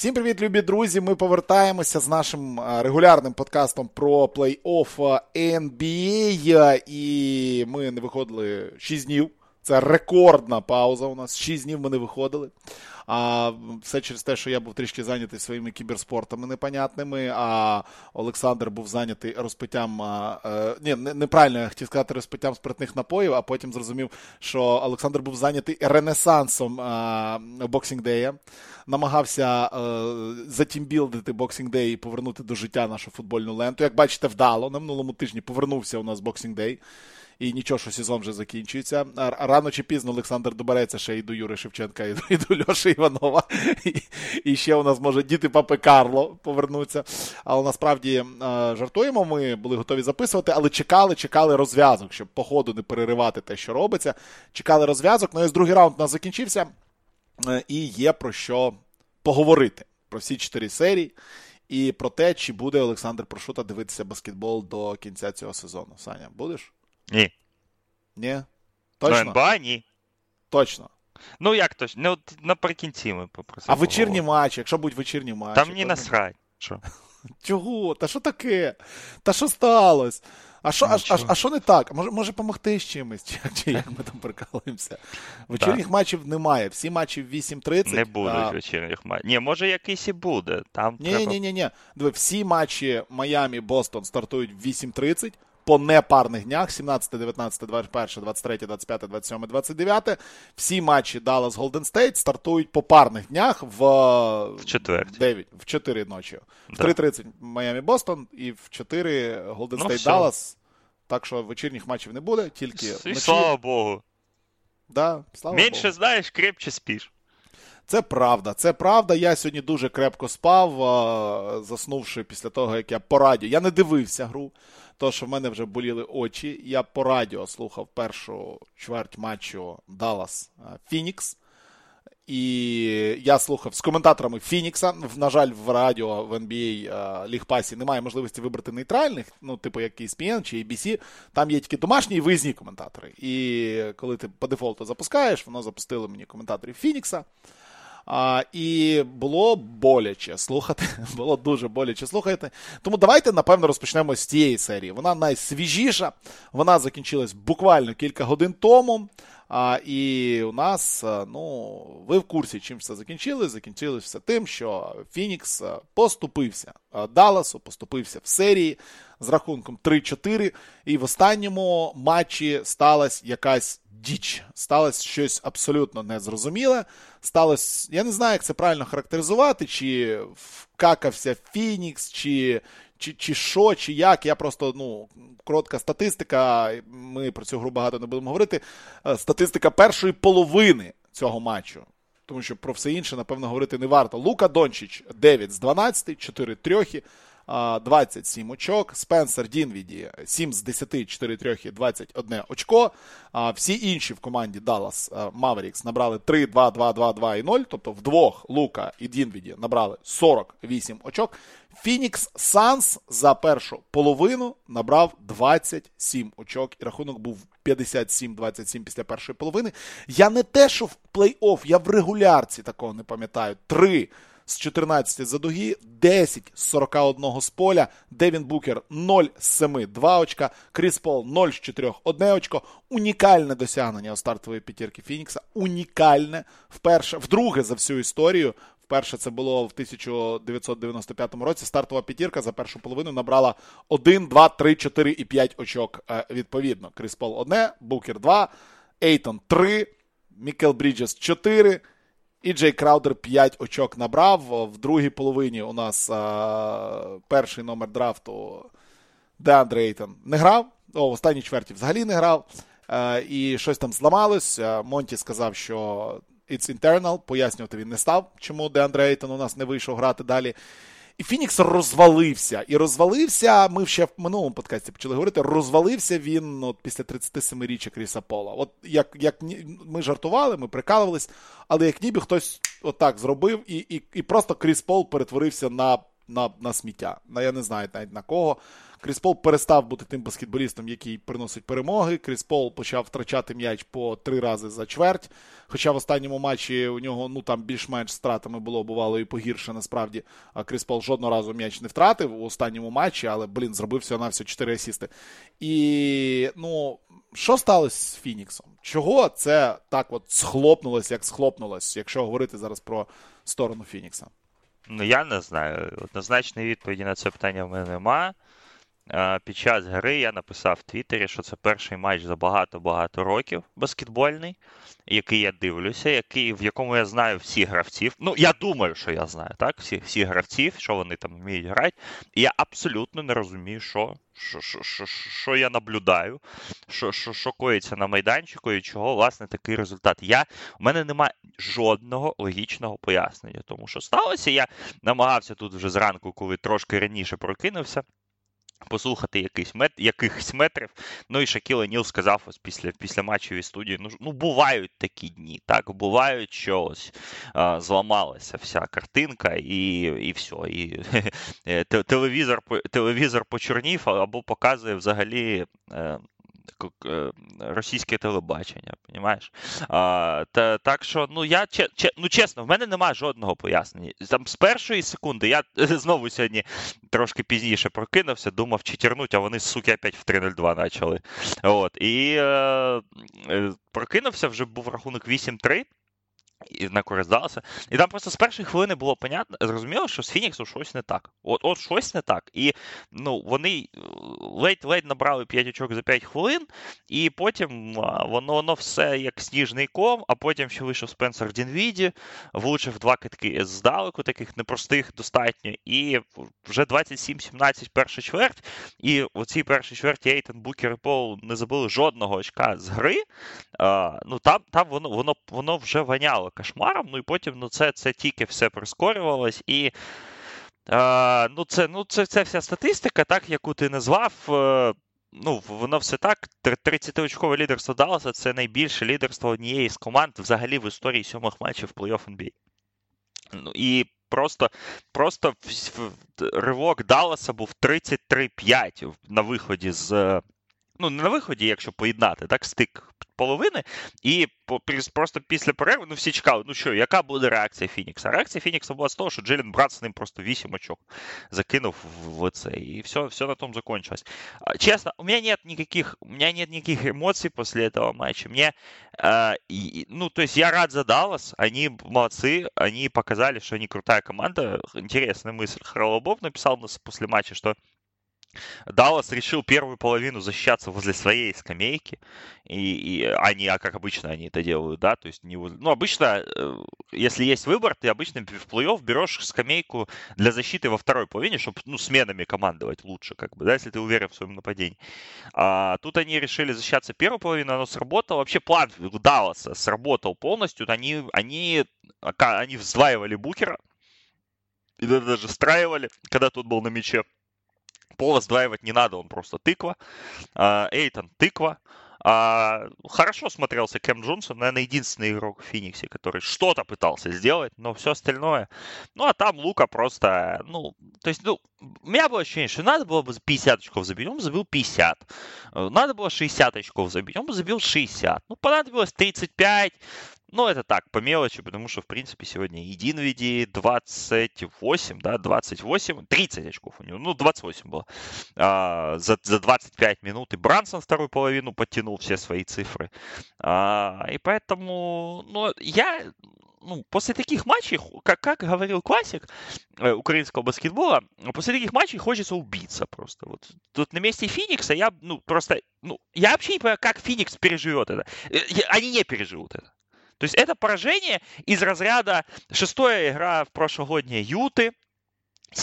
Всім привіт, любі друзі! Ми повертаємося з нашим регулярним подкастом про плей-офф NBA. І ми не виходили 6 днів. Це рекордна пауза. У нас 6 днів ми не виходили. А все через те, що я був трішки зайнятий своїми кіберспортами непонятними, а Олександр був зайнятий розпиттям. Е, ні, неправильно я хотів сказати розпиттям спиртних напоїв, а потім зрозумів, що Олександр був зайнятий ренесансом боксінг-дея. Намагався е, затімбілдити боксінг дей і повернути до життя нашу футбольну ленту. Як бачите, вдало. На минулому тижні повернувся у нас боксінг дей і нічого, що сезон вже закінчується. Рано чи пізно Олександр добереться ще і до Юри Шевченка, і до, і до Льоші Іванова. І, і ще у нас може діти папи Карло повернуться. Але насправді жартуємо, ми були готові записувати, але чекали, чекали розв'язок, щоб по ходу не переривати те, що робиться. Чекали розв'язок. Ну і другий раунд у нас закінчився. Е, і є про що поговорити про всі чотири серії. І про те, чи буде Олександр Прошута дивитися баскетбол до кінця цього сезону. Саня, будеш? Ні. Ні? Точно? НБА ні. Точно. Ну, як точно? От наприкінці ми попросили. А вечірні матчі, якщо будуть вечірні матчі. Там мені насрать. Що? Чого? Та що таке? Та що сталося? А що а, а, а, що не так? Може може допомогти з чимось? Чи, чи як ми там прикалуємося? Вечірніх так. матчів немає. Всі матчі в 8.30. Не будуть а... вечірніх матчів. Ні, може якийсь і буде. Там Ні, треба... ні, ні, ні. Диви, всі матчі Майами, Бостон стартують в 8.30 по непарних днях: 17, 19, 21, 23, 25, 27, 29. Всі матчі Dallas Golden State стартують по парних днях в, в 4. 9, в 4 ночі. В да. 3.30 Майами Бостон і в 4 Golden ну, State Dallas. Так що вечірніх матчів не буде, тільки. І вночі. слава Богу. Да, слава Менше Богу. знаєш, крепче спіш. Це правда, це правда. Я сьогодні дуже крепко спав, заснувши після того, як я по радіо. Я не дивився гру, тому що в мене вже боліли очі. Я по радіо слухав першу чверть матчу Даллас Фінікс. І я слухав з коментаторами Фінікса. На жаль, в радіо в NBA Лігпасі немає можливості вибрати нейтральних, ну, типу як ESPN чи ABC. Там є тільки домашні і виїзні коментатори. І коли ти по дефолту запускаєш, воно запустило мені коментаторів Фінікса. А, І було боляче слухати. Було дуже боляче слухати. Тому давайте, напевно, розпочнемо з цієї серії. Вона найсвіжіша. Вона закінчилась буквально кілька годин тому. А, І у нас, ну, ви в курсі, чим все закінчилось. Закінчилось все тим, що Фінікс поступився Далласу, поступився в серії з рахунком 3-4. І в останньому матчі сталася якась діч. Сталося щось абсолютно незрозуміле. Сталося, я не знаю, як це правильно характеризувати, чи вкакався Фінікс, чи чи, чи що, чи як. Я просто, ну, коротка статистика, ми про цю гру багато не будемо говорити. Е, статистика першої половини цього матчу. Тому що про все інше, напевно, говорити не варто. Лука Дончич 9 з 12, 4 трьохи. 27 очок. Спенсер Дінвіді 7 з 10, 4 трьохи, 21 очко. Всі інші в команді Dallas Mavericks набрали 3, 2, 2, 2, 2 і 0. Тобто вдвох Лука і Дінвіді набрали 48 очок. Фінікс Санс за першу половину набрав 27 очок, і рахунок був 57-27 після першої половини. Я не те, що в плей-офф, я в регулярці такого не пам'ятаю. Три з 14 за дуги, 10 з 41 з поля, Девін Букер 0 з 7, 2 очка, Кріс Пол 0 з 4, 1 очко. Унікальне досягнення у стартової п'ятірки Фінікса. Унікальне. Вперше, вдруге за всю історію. Вперше це було в 1995 році. Стартова п'ятірка за першу половину набрала 1, 2, 3, 4 і 5 очок. Е, відповідно, Кріс Пол 1, Букер 2, Ейтон 3, Мікел Бріджес 4. І Джей Краудер 5 очок набрав. В другій половині у нас а, перший номер драфту Деандре Ейтон не грав. О, в останній чверті взагалі не грав. А, і щось там зламалось. Монті сказав, що it's internal. Пояснювати він не став, чому Деандре Ейтон у нас не вийшов грати далі. І Фінікс розвалився. І розвалився, ми ще в минулому подкасті почали говорити, розвалився він от, після 37-річчя Кріса Пола. От як як ми жартували, ми прикалувались, але як ніби хтось отак зробив, і і, і просто Кріс Пол перетворився на на, на сміття. На, Я не знаю навіть на кого. Кріс Пол перестав бути тим баскетболістом, який приносить перемоги. Кріс Пол почав втрачати м'яч по три рази за чверть. Хоча в останньому матчі у нього ну там більш-менш стратами було, бувало і погірше насправді. Кріс Пол жодного разу м'яч не втратив у останньому матчі, але, блін, зробив всього на все 4 асісти. І ну, що сталося з Фініксом? Чого це так от схлопнулось, як схлопнулось, якщо говорити зараз про сторону Фінікса? Ну, я не знаю. Однозначної відповіді на це питання в мене немає. Під час гри я написав в Твіттері, що це перший матч за багато-багато років баскетбольний, який я дивлюся, який, в якому я знаю всіх гравців. Ну, я думаю, що я знаю, так? Всі всі гравців, що вони там вміють грати. І я абсолютно не розумію, що що, що, що, що я наблюдаю, що що, що коїться на майданчику і чого, власне, такий результат. Я, У мене немає жодного логічного пояснення, тому що сталося. Я намагався тут вже зранку, коли трошки раніше прокинувся послухати якийсь мет, якихось метрів. Ну і Шакіл Ніл сказав ось після після матчевій студії: ну ну бувають такі дні, так бувають, що ось а, зламалася вся картинка, і і все. І телевізор телевізор почорнів або показує взагалі. Е, Е, російське телебачення, Понімаєш? Та, Так що, ну я ну чесно, в мене немає жодного пояснення. Там З першої секунди я знову сьогодні трошки пізніше прокинувся, думав, чи тірнуть, а вони, суки, опять в 3-0-2 почали. От, І е, е, прокинувся, вже був рахунок 8-3 і на користь. І там просто з першої хвилини було понятно, зрозуміло, що з Фініксу щось не так. От от щось не так. І ну, вони ледь-ледь набрали 5 очок за 5 хвилин, і потім воно воно все як сніжний ком, а потім ще вийшов Спенсер Дінвіді, влучив два китки здалеку, таких непростих достатньо. І вже 27-17 перша чверть. І у цій першій чверті Ейтен Букер і Пол не забили жодного очка з гри. А, ну Там там воно воно, воно вже воняло кошмаром. Ну і потім ну, це це тільки все прискорювалось. І е, ну, це ну, це, це вся статистика, так, яку ти назвав. Е, ну, Воно все так. 30-очкове лідерство Далласа це найбільше лідерство однієї з команд взагалі в історії сьомих матчів плей-офф NBA. Ну, І просто просто ривок Далласа був 33-5 на виході з. Ну, не на виході, якщо поєднати, так, стик половини, і просто після перерви ну, всі чекали, ну що, яка буде реакція Фінікса? Реакція Фінікса була з того, що Джелін Брат з ним просто 8 очок закинув в це, і все, все на том закончилось. Честно, у меня нет никаких, у меня нет никаких эмоций после этого матча. Мне, э, и, ну, то есть я рад за Даллас, они молодцы, они показали, что они крутая команда. Интересная мысль. Харлобов написал нас после матча, что Даллас решил первую половину защищаться возле своей скамейки, и, и они, а как обычно они это делают, да, то есть не ну обычно, э, если есть выбор, ты обычно в плей-офф берешь скамейку для защиты во второй половине, чтобы ну сменами командовать лучше, как бы, да, если ты уверен в своем нападении. А тут они решили защищаться первую половину, оно сработало. Вообще план Далласа сработал полностью. Они, они, они вздваивали Букера, и даже страивали, когда тот был на мяче. Пола сдваивать не надо, он просто тыква. А, Эйтон тыква. А, хорошо смотрелся Кэм Джонсон, наверное, единственный игрок в Фениксе, который что-то пытался сделать, но все остальное... Ну, а там Лука просто, ну, то есть, ну, у меня было ощущение, что надо было бы 50 очков забить, он забил 50. Надо было 60 очков забить, он забил 60. Ну, понадобилось 35, ну, это так, по мелочи, потому что, в принципе, сегодня и Динвиди 28, да, 28, 30 очков у него, ну, 28 было а, за, за 25 минут. И Брансон вторую половину подтянул все свои цифры. А, и поэтому, ну, я, ну, после таких матчей, как, как говорил классик э, украинского баскетбола, после таких матчей хочется убиться просто. Вот тут на месте Феникса я, ну, просто, ну, я вообще не понимаю, как Феникс переживет это. Э, они не переживут это. То есть это поражение из разряда шестая игра в прошлогодней Юты,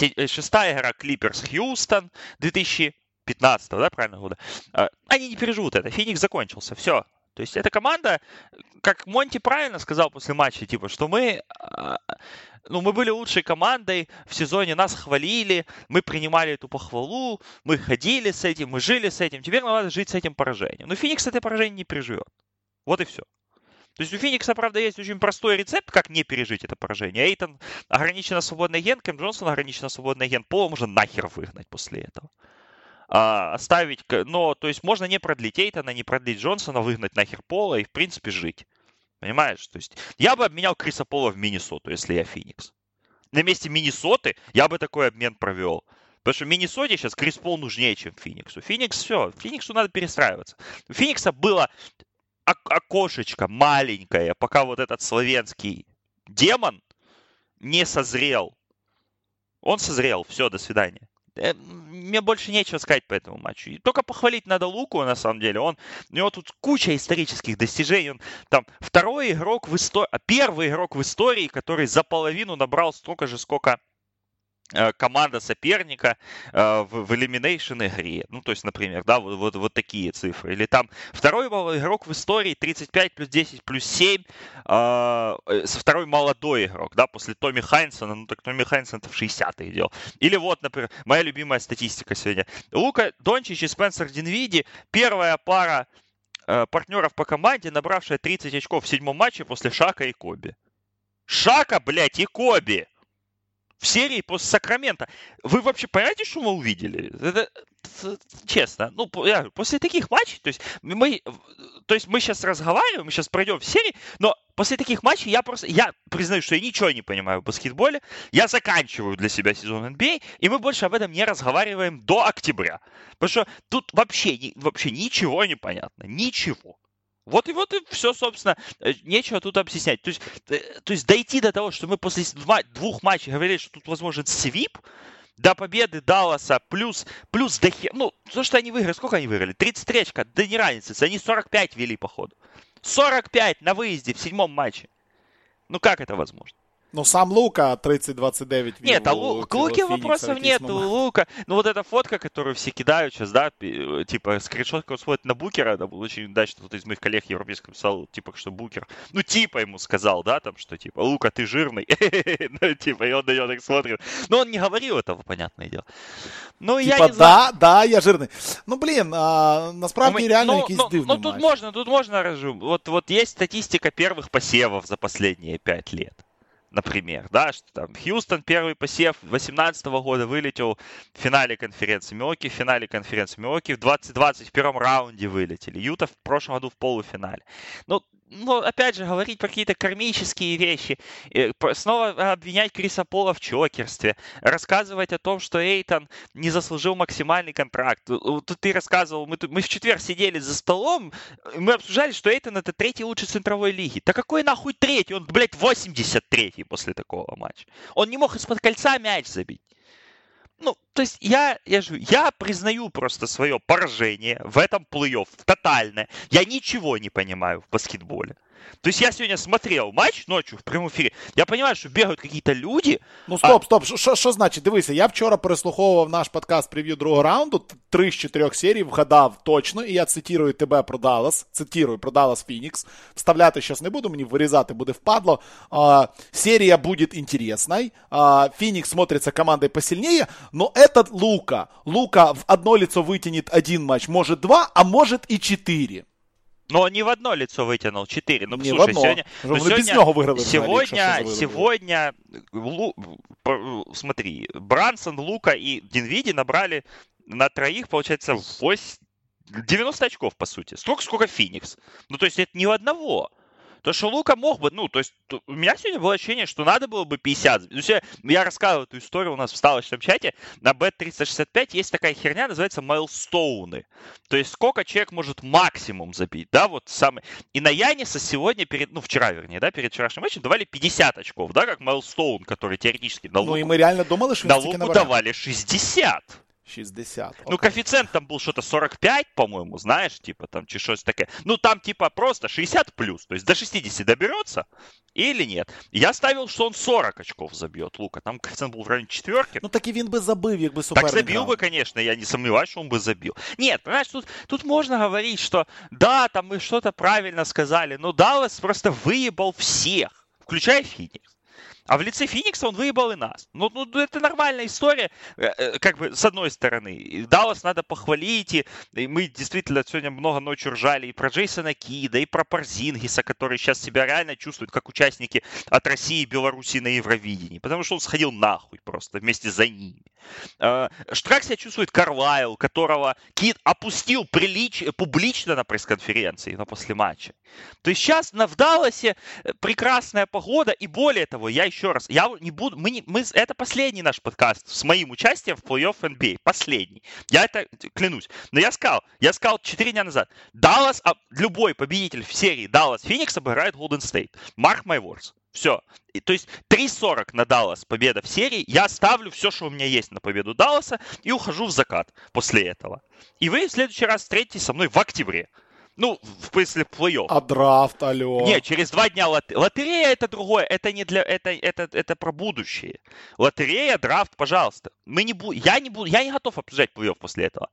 э, шестая игра Клиперс Хьюстон 2015 да, правильно года. А, они не переживут это. Феникс закончился. Все. То есть эта команда, как Монти правильно сказал после матча, типа, что мы, а, ну, мы были лучшей командой в сезоне, нас хвалили, мы принимали эту похвалу, мы ходили с этим, мы жили с этим, теперь нам надо жить с этим поражением. Но Феникс это поражение не переживет. Вот и все. То есть у Феникса, правда, есть очень простой рецепт, как не пережить это поражение. Эйтон ограниченно свободный ген, Кэм Джонсон ограниченно свободный ген. Пола можно нахер выгнать после этого. а, оставить, но, то есть можно не продлить Эйтона, не продлить Джонсона, выгнать нахер Пола и, в принципе, жить. Понимаешь? То есть я бы обменял Криса Пола в Миннесоту, если я Феникс. На месте Миннесоты я бы такой обмен провел. Потому что Миннесоте сейчас Крис Пол нужнее, чем Фениксу. Феникс все, Фениксу надо перестраиваться. У Феникса было окошечко маленькое, пока вот этот славянский демон не созрел. Он созрел, все, до свидания. Э, мне больше нечего сказать по этому матчу. Только похвалить надо Луку, на самом деле. Он, у него тут куча исторических достижений. Он там второй игрок в истории, а первый игрок в истории, который за половину набрал столько же, сколько команда соперника э, в, в elimination игре. Ну, то есть, например, да, вот, вот, вот такие цифры. Или там второй игрок в истории 35 плюс 10 плюс 7, э, э второй молодой игрок, да, после Томми Хайнсона, ну так Томми Хайнсон в 60-х делал. Или вот, например, моя любимая статистика сегодня. Лука Дончич и Спенсер Динвиди, первая пара э, партнеров по команде, набравшая 30 очков в седьмом матче после Шака и Коби. Шака, блядь, и Коби! В серии после Сакрамента. Вы вообще понимаете, что мы увидели? Это, честно, ну, я, после таких матчей, то есть мы, то есть мы сейчас разговариваем, мы сейчас пройдем в серии, но после таких матчей я просто, я признаю, что я ничего не понимаю в баскетболе, я заканчиваю для себя сезон NBA, и мы больше об этом не разговариваем до октября. Потому что тут вообще, вообще ничего не понятно, ничего. Вот и вот и все, собственно, э, нечего тут объяснять. То есть, э, то есть дойти до того, что мы после двух матчей говорили, что тут возможен свип, до победы Далласа плюс, плюс до хер... Ну, то, что они выиграли, сколько они выиграли? 33 очка, да не разница, они 45 вели, походу. 45 на выезде в седьмом матче. Ну, как это возможно? Ну, сам Лука 30-29 Нет, а Лу, к Луке вопросов нет. Лука, ну вот эта фотка, которую все кидают сейчас, да, типа скриншот, который смотрит на Букера, это был очень удачно, кто-то из моих коллег европейских писал, типа, что Букер, ну, типа ему сказал, да, там, что, типа, Лука, ты жирный, ну, типа, и он на него так смотрит. Но он не говорил этого, понятное дело. Ну, типа, я не да, да, я жирный. Ну, блин, а, насправді ну, реально ну, якийсь ну, дивний Ну, тут можно, тут можно разжим. Вот, вот есть статистика первых посевов за последние пять лет например, да, что там Хьюстон первый посев 2018 года вылетел в финале конференции Милоки, в финале конференции Милоки в 2020 в первом раунде вылетели, Юта в прошлом году в полуфинале. Ну, ну, опять же, говорить про какие-то кармические вещи, э, снова обвинять Криса Пола в чокерстве, рассказывать о том, что Эйтон не заслужил максимальный контракт. Тут ты рассказывал, мы, мы в четверг сидели за столом, мы обсуждали, что Эйтон это третий лучший центровой лиги. Да какой нахуй третий? Он, блядь, 83-й после такого матча. Он не мог из-под кольца мяч забить. Ну, то есть я, я же, я признаю просто свое поражение в этом плей-офф тотальное. Я ничего не понимаю в баскетболе. То есть я сегодня смотрел матч ночью в прямому ефірі. Я понимаю, що бігають якісь люди. Ну стоп, стоп. Що що значить? Дивися, я вчора переслуховував наш подкаст прев'ю другого раунду. Три з чотирьох серій вгадав точно, і я цитірую тебе про Даллас. Цитірую про Даллас Фінікс. Вставляти щось не буду, мені вирізати буде впадло. А, серия будет интересной. А, Феникс смотрится командой посильнее, но этот Лука. Лука в одно лицо вытянет один матч, может два, а может и четыре. Но не в одно лицо вытянул, четыре. Ну, не слушай, сегодня... Ну, сегодня, без него выиграли. Сегодня, сегодня, Лу, смотри, Брансон, Лука и Динвиди набрали на троих, получается, 8, 90 очков, по сути. Столько, сколько Феникс. Ну, то есть это не в одного. То, что Лука мог бы, ну, то есть у меня сегодня было ощущение, что надо было бы 50. То есть, я, я рассказывал эту историю у нас в ставочном чате. На Bet365 есть такая херня, называется майлстоуны. То есть сколько человек может максимум забить, да, вот самый. И на Яниса сегодня, перед, ну, вчера, вернее, да, перед вчерашним матчем давали 50 очков, да, как майлстоун, который теоретически на Луку. Ну, и мы реально думали, что на Луку давали 60. 60. Ну, okay. коэффициент там был что-то 45, по-моему, знаешь, типа там чи щось таке. Ну, там типа просто 60 плюс, то есть до 60 доберется или нет. Я ставил, что он 40 очков забьет Лука, там коэффициент был в районе четверки. Ну, так и він би забив, якби суперник Так забил бы, конечно, я не сомневаюсь, что он бы забил. Нет, понимаешь, тут, тут можно говорить, что да, там мы что-то правильно сказали, но Даллас просто выебал всех, включая Феникс. А в лице Феникса он выебал и нас. Ну, ну это нормальная история, э, э, как бы с одной стороны. Даллас надо похвалить, и, и мы действительно сегодня много ночью ржали и про Джейсона Кида, и про Парзингиса, который сейчас себя реально чувствует как участники от России и Беларуси на Евровидении, потому что он сходил нахуй просто. вместе за ними. Э, как себя чувствует Карлайл, которого Кит опустил прилич... публично на пресс-конференции, на после матча. То есть сейчас на, в Далласе прекрасная погода, и более того, я еще раз, я не буду, мы, не, мы, это последний наш подкаст с моим участием в плей-офф NBA, последний. Я это клянусь. Но я сказал, я сказал 4 дня назад, Даллас, а, любой победитель в серии Даллас Феникс обыграет Голден Стейт. Mark my words. Все. И, то есть 3.40 на Даллас победа в серии. Я ставлю все, что у меня есть на победу Далласа и ухожу в закат после этого. И вы в следующий раз встретитесь со мной в октябре. Ну, в смысле, плей-офф. А драфт, алло. Не, через два дня лот... лотерея это другое. Это не для... Это, это, это про будущее. Лотерея, драфт, пожалуйста. Мы не бу... Я не буду... Я не готов обсуждать плей-офф после этого.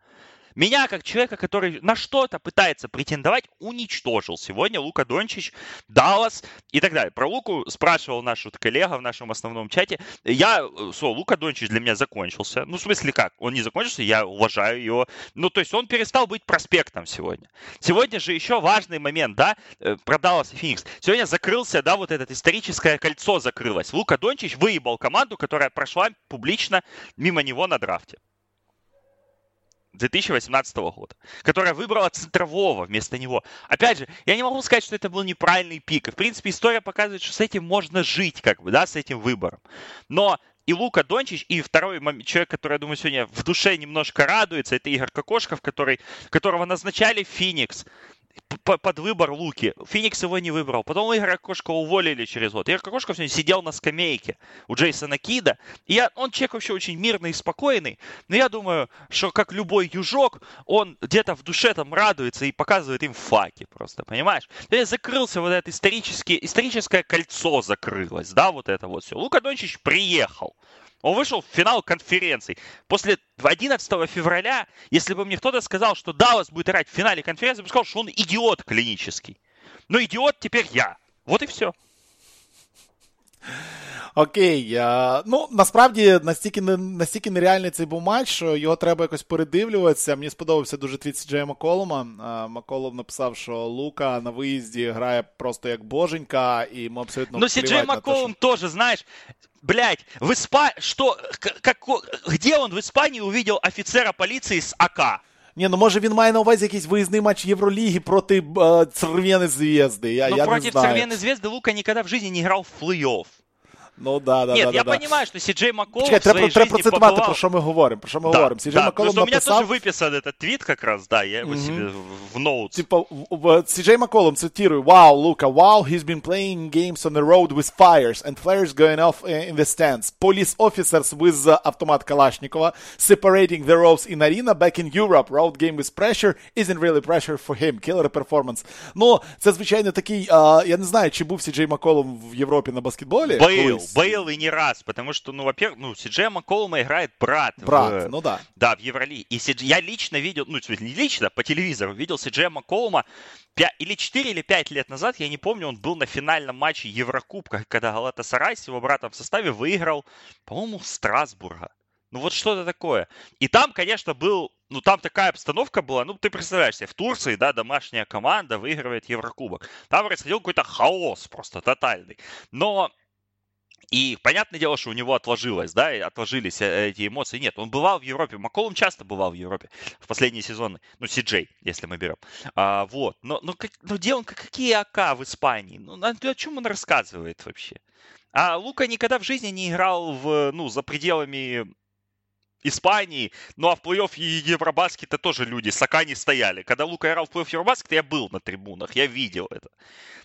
Меня, как человека, который на что-то пытается претендовать, уничтожил сегодня Лука Дончич, Даллас и так далее. Про Луку спрашивал наш вот коллега в нашем основном чате. Я, со, Лука Дончич для меня закончился. Ну, в смысле как? Он не закончился, я уважаю его. Ну, то есть он перестал быть проспектом сегодня. Сегодня же еще важный момент, да, э, про Даллас и Феникс. Сегодня закрылся, да, вот это историческое кольцо закрылось. Лука Дончич выебал команду, которая прошла публично мимо него на драфте. 2018 года, которая выбрала центрового вместо него. Опять же, я не могу сказать, что это был неправильный пик. В принципе, история показывает, что с этим можно жить, как бы, да, с этим выбором. Но и Лука Дончич, и второй человек, который, я думаю, сегодня в душе немножко радуется, это Игорь Кокошков, который, которого назначали в Феникс под выбор Луки. Феникс его не выбрал. Потом Игоря Кошка уволили через год. Игорь Кошков сегодня сидел на скамейке у Джейсона Кида. И я, он человек вообще очень мирный и спокойный. Но я думаю, что как любой южок, он где-то в душе там радуется и показывает им факи просто, понимаешь? И закрылся вот это историческое, историческое кольцо закрылось, да, вот это вот все. Лука Дончич приехал. Он вышел в финал конференции. После 11 февраля, если бы мне кто-то сказал, что Даллас будет играть в финале конференции, я бы сказал, что он идиот клинический. Но идиот теперь я. Вот и все. Окей, ну насправді настільки настільки нереальний цей був матч, що його треба якось передивлюватися. Мені сподобався дуже твіт Сіджея Маколома. Маколом написав, що Лука на виїзді грає просто як боженька, і ми абсолютно Ну, Сіджей Маколом теж, знаєш, блядь, в Испании, что, как, где он в Испании увидел офицера полиции с АК? Ні, ну може він має на увазі якийсь виїзний матч Євроліги проти е, Цервєни Звезди. Я, ну, я против Цервєни Звезди Лука никогда в жизни не играл в плей-офф. Ну да, да, Нет, да, я да, понимаю, что Сиджей Макколум Чекай, треба, треба процитувати, побывал... про що ми говоримо. Про що ми да, говоримо. Сіджей да, Макколум написав... написав... у меня тоже выписан этот твит как раз, да, я его mm-hmm. себе в ноутс. Типа, Сіджей Макколум цитирую, Wow, Luca, wow, he's been playing games on the road with fires and flares going off in the stands. Police officers with uh, автомат Калашникова separating the rows in arena back in Europe. Road game with pressure isn't really pressure for him. Killer performance. Ну, це, звичайно, такий, uh, я не знаю, чи був Сіджей Макколум в Європі на баскетболі. Был, был и не раз, потому что, ну, во-первых, ну, Сиджея Макколума играет брат. Брат, в, ну да. Да, в Евролиге. И Сидж... я лично видел, ну, не лично, по телевизору видел Сиджея Макколума 5, или 4 или 5 лет назад, я не помню, он был на финальном матче Еврокубка, когда Галата Сарай с его братом в составе выиграл, по-моему, Страсбурга. Ну вот что-то такое. И там, конечно, был, ну там такая обстановка была, ну ты представляешь себе, в Турции, да, домашняя команда выигрывает Еврокубок. Там происходил какой-то хаос просто тотальный. Но и понятное дело, что у него отложилось, да, отложились э, эти эмоции. Нет, он бывал в Европе. Маколум часто бывал в Европе в последние сезоны. Ну, Сиджей, если мы берем. А, вот. Но, но, как, но где он, какие АК в Испании? Ну, о чем он рассказывает вообще? А Лука никогда в жизни не играл в, ну, за пределами Испании, ну а в плей-офф Евробаскета тоже люди, Сакани стояли. Когда Лука играл в плей-офф Евробаскета, я был на трибунах, я видел это.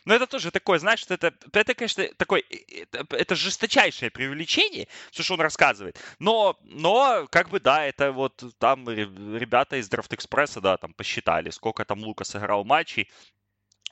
Но это тоже такое, знаешь, это, это, конечно, такое, это, это жесточайшее привлечение, все, что он рассказывает. Но, но, как бы, да, это вот там ребята из Драфт Экспресса, да, там посчитали, сколько там Лука сыграл матчей,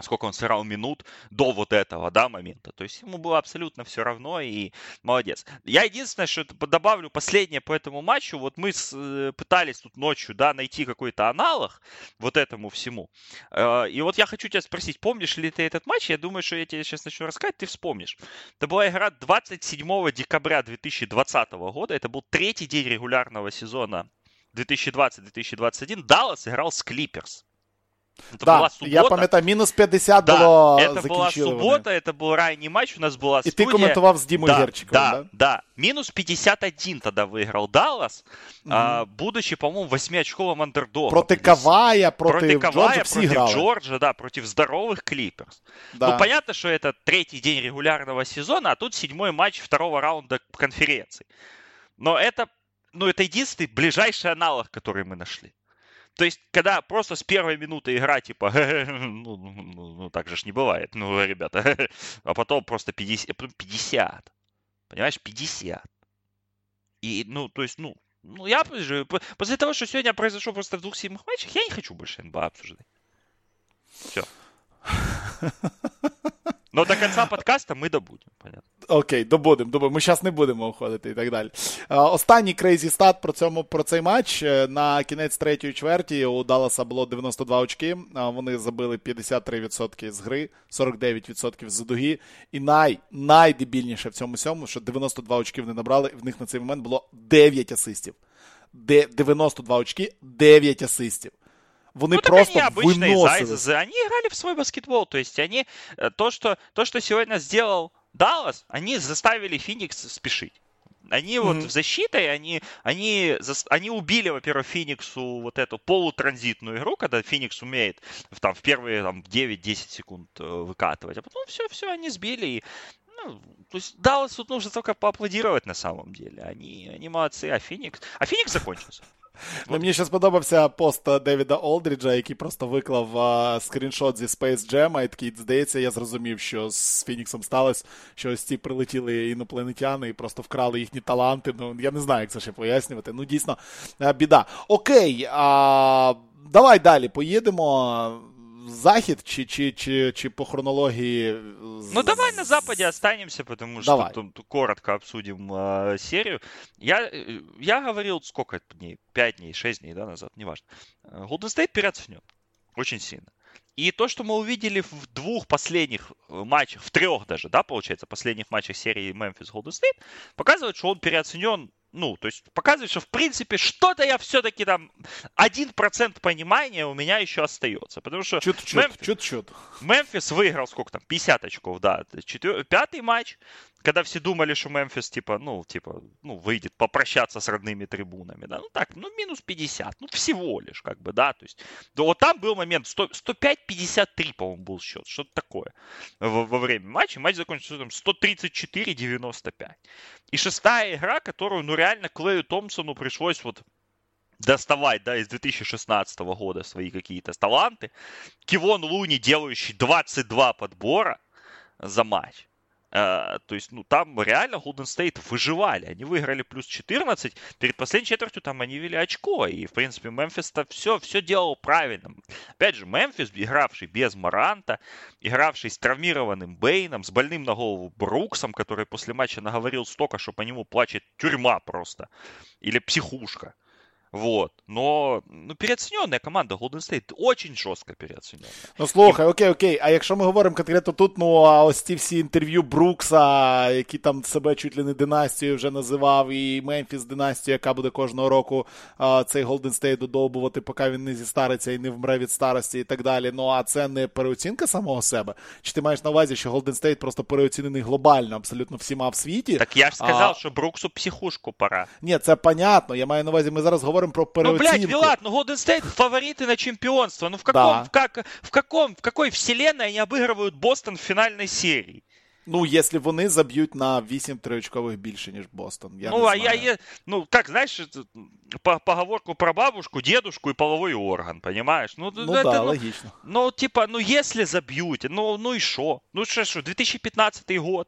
сколько он сыграл минут до вот этого, да, момента. То есть ему было абсолютно все равно, и молодец. Я единственное, что добавлю последнее по этому матчу, вот мы с, э, пытались тут ночью, да, найти какой-то аналог вот этому всему. Э, и вот я хочу тебя спросить, помнишь ли ты этот матч? Я думаю, что я тебе сейчас начну рассказывать, ты вспомнишь. Это была игра 27 декабря 2020 года, это был третий день регулярного сезона 2020-2021. Даллас играл с Клиперс. Это да, была суббота. Я пам'ятаю, мінус 50 да, було Это была суббота, это был ранний матч, у нас была студия. И ты комментовал с Димой да, Герчиковым, да? Да, да. Минус 51 тогда выиграл Даллас, угу. а, будучи, по-моему, восьмиочковым андердогом. Против Кавая, против, против Кавая, Джорджа против играли. Джорджа, да, против здоровых Клиперс. Да. Ну, понятно, что это третий день регулярного сезона, а тут седьмой матч второго раунда конференции. Но это, ну, это единственный ближайший аналог, который мы нашли. То есть, когда просто с первой минуты игра, типа, ну, ну, ну, так же ж не бывает, ну, ребята, а потом просто 50, 50, понимаешь, 50. И, ну, то есть, ну, ну, я после того, что сегодня произошло просто в двух седьмых матчах, я не хочу больше НБА обсуждать. Все. Но до конца подкаста ми добудемо, понятно. Окей, добудемо, добудемо. Ми зараз не будемо уходити і так далі. Останній крейзі стат про цьому, про цей матч. Е, на кінець третьої чверті у Далласа було 92 очки. Вони забили 53% з гри, 49% з дуги. І най, найдебільніше в цьому всьому, що 92 очки вони набрали, в них на цей момент було 9 асистів. 92 очки, 9 асистів. Вони ну, просто они выносили. Они играли в свой баскетбол. То есть они э, то, что, то, что сегодня сделал Даллас, они заставили Феникс спешить. Они mm-hmm. вот в защитой, они, они, они убили, во-первых, Фениксу вот эту полутранзитную игру, когда Феникс умеет там, в первые там, 9-10 секунд э, выкатывать, а потом все-все они сбили. И, ну, то есть Даллас тут нужно только поаплодировать на самом деле. Они, они молодцы, а Феникс... А Феникс закончился. Ну, Мені ще сподобався пост Девіда Олдріджа, який просто виклав а, скріншот зі Space Jam, і такий, здається, я зрозумів, що з Фініксом сталося, що ось ці прилетіли інопланетяни і просто вкрали їхні таланти. Ну, я не знаю, як це ще пояснювати. Ну, дійсно, біда. Окей, а, давай далі поїдемо захід чи чи, чи, чи по хронологии? Ну, давай на Западе останемся, потому что давай. Тут, коротко обсудим э, серию. Я, я говорил, сколько дней? Пять дней, шесть дней, да, назад, неважно. Golden State переоценен. Очень сильно. И то, что мы увидели в двух последних э, матчах, в трех даже, да, получается, последних матчах серии Memphis Golden State, показывает, что он переоценен ну, то есть показывает, что в принципе что-то я все-таки там один процент понимания у меня еще остается. Потому что чуть-чуть, Мемфис, чуть-чуть. Мемфис выиграл сколько там, 50 очков, да. Четвер... Пятый матч, когда все думали, что Мемфис, типа, ну, типа, ну, выйдет попрощаться с родными трибунами, да, ну, так, ну, минус 50, ну, всего лишь, как бы, да, то есть, да, вот там был момент, 105-53, по-моему, был счет, что-то такое во, во время матча, матч закончился там 134-95. И шестая игра, которую, ну, реально Клею Томпсону пришлось вот доставать, да, из 2016 года свои какие-то таланты. Кивон Луни, делающий 22 подбора за матч. Uh, то есть, ну, там реально Golden State выживали. Они выиграли плюс 14. Перед последней четвертью там они вели очко. И, в принципе, Мемфис-то все, все делал правильно. Опять же, Мемфис, игравший без Маранта, игравший с травмированным Бейном, с больным на голову Бруксом, который после матча наговорил столько, что по нему плачет тюрьма просто. Или психушка. Вот. Но ну, переоцінена команда Golden State очень жорстко переоцінена. Ну слухай, окей, окей. А якщо ми говоримо конкретно тут, ну а ось ці всі інтерв'ю Брукса, які там себе чуть ли не династією вже називав, і Мемфіс династію, яка буде кожного року а, цей Golden State додовбувати, поки він не зістариться і не вмре від старості і так далі. Ну а це не переоцінка самого себе? Чи ти маєш на увазі, що Golden State просто переоцінений глобально, абсолютно всіма в світі? Так я ж сказав, а... що Бруксу психушку пора. Ні, це понятно. Я маю на увазі, ми зараз говоримо говорим про переоцінку. Ну, блядь, Вилат, ну Golden State фавориты на чемпионство. Ну в каком, да. в, как, в каком, в какой вселенной они обыгрывают Бостон в финальной серии? Ну, якщо вони заб'ють на 8 триочкових більше, ніж Бостон. Я ну, не а знаю. я, ну, так, знаешь, по поговорку про бабушку, дедушку и половой орган, понимаешь? Ну, ну это, да, ну, логично. Ну, типа, ну, если забьют, ну, ну и что? Ну, что, что, 2015 год.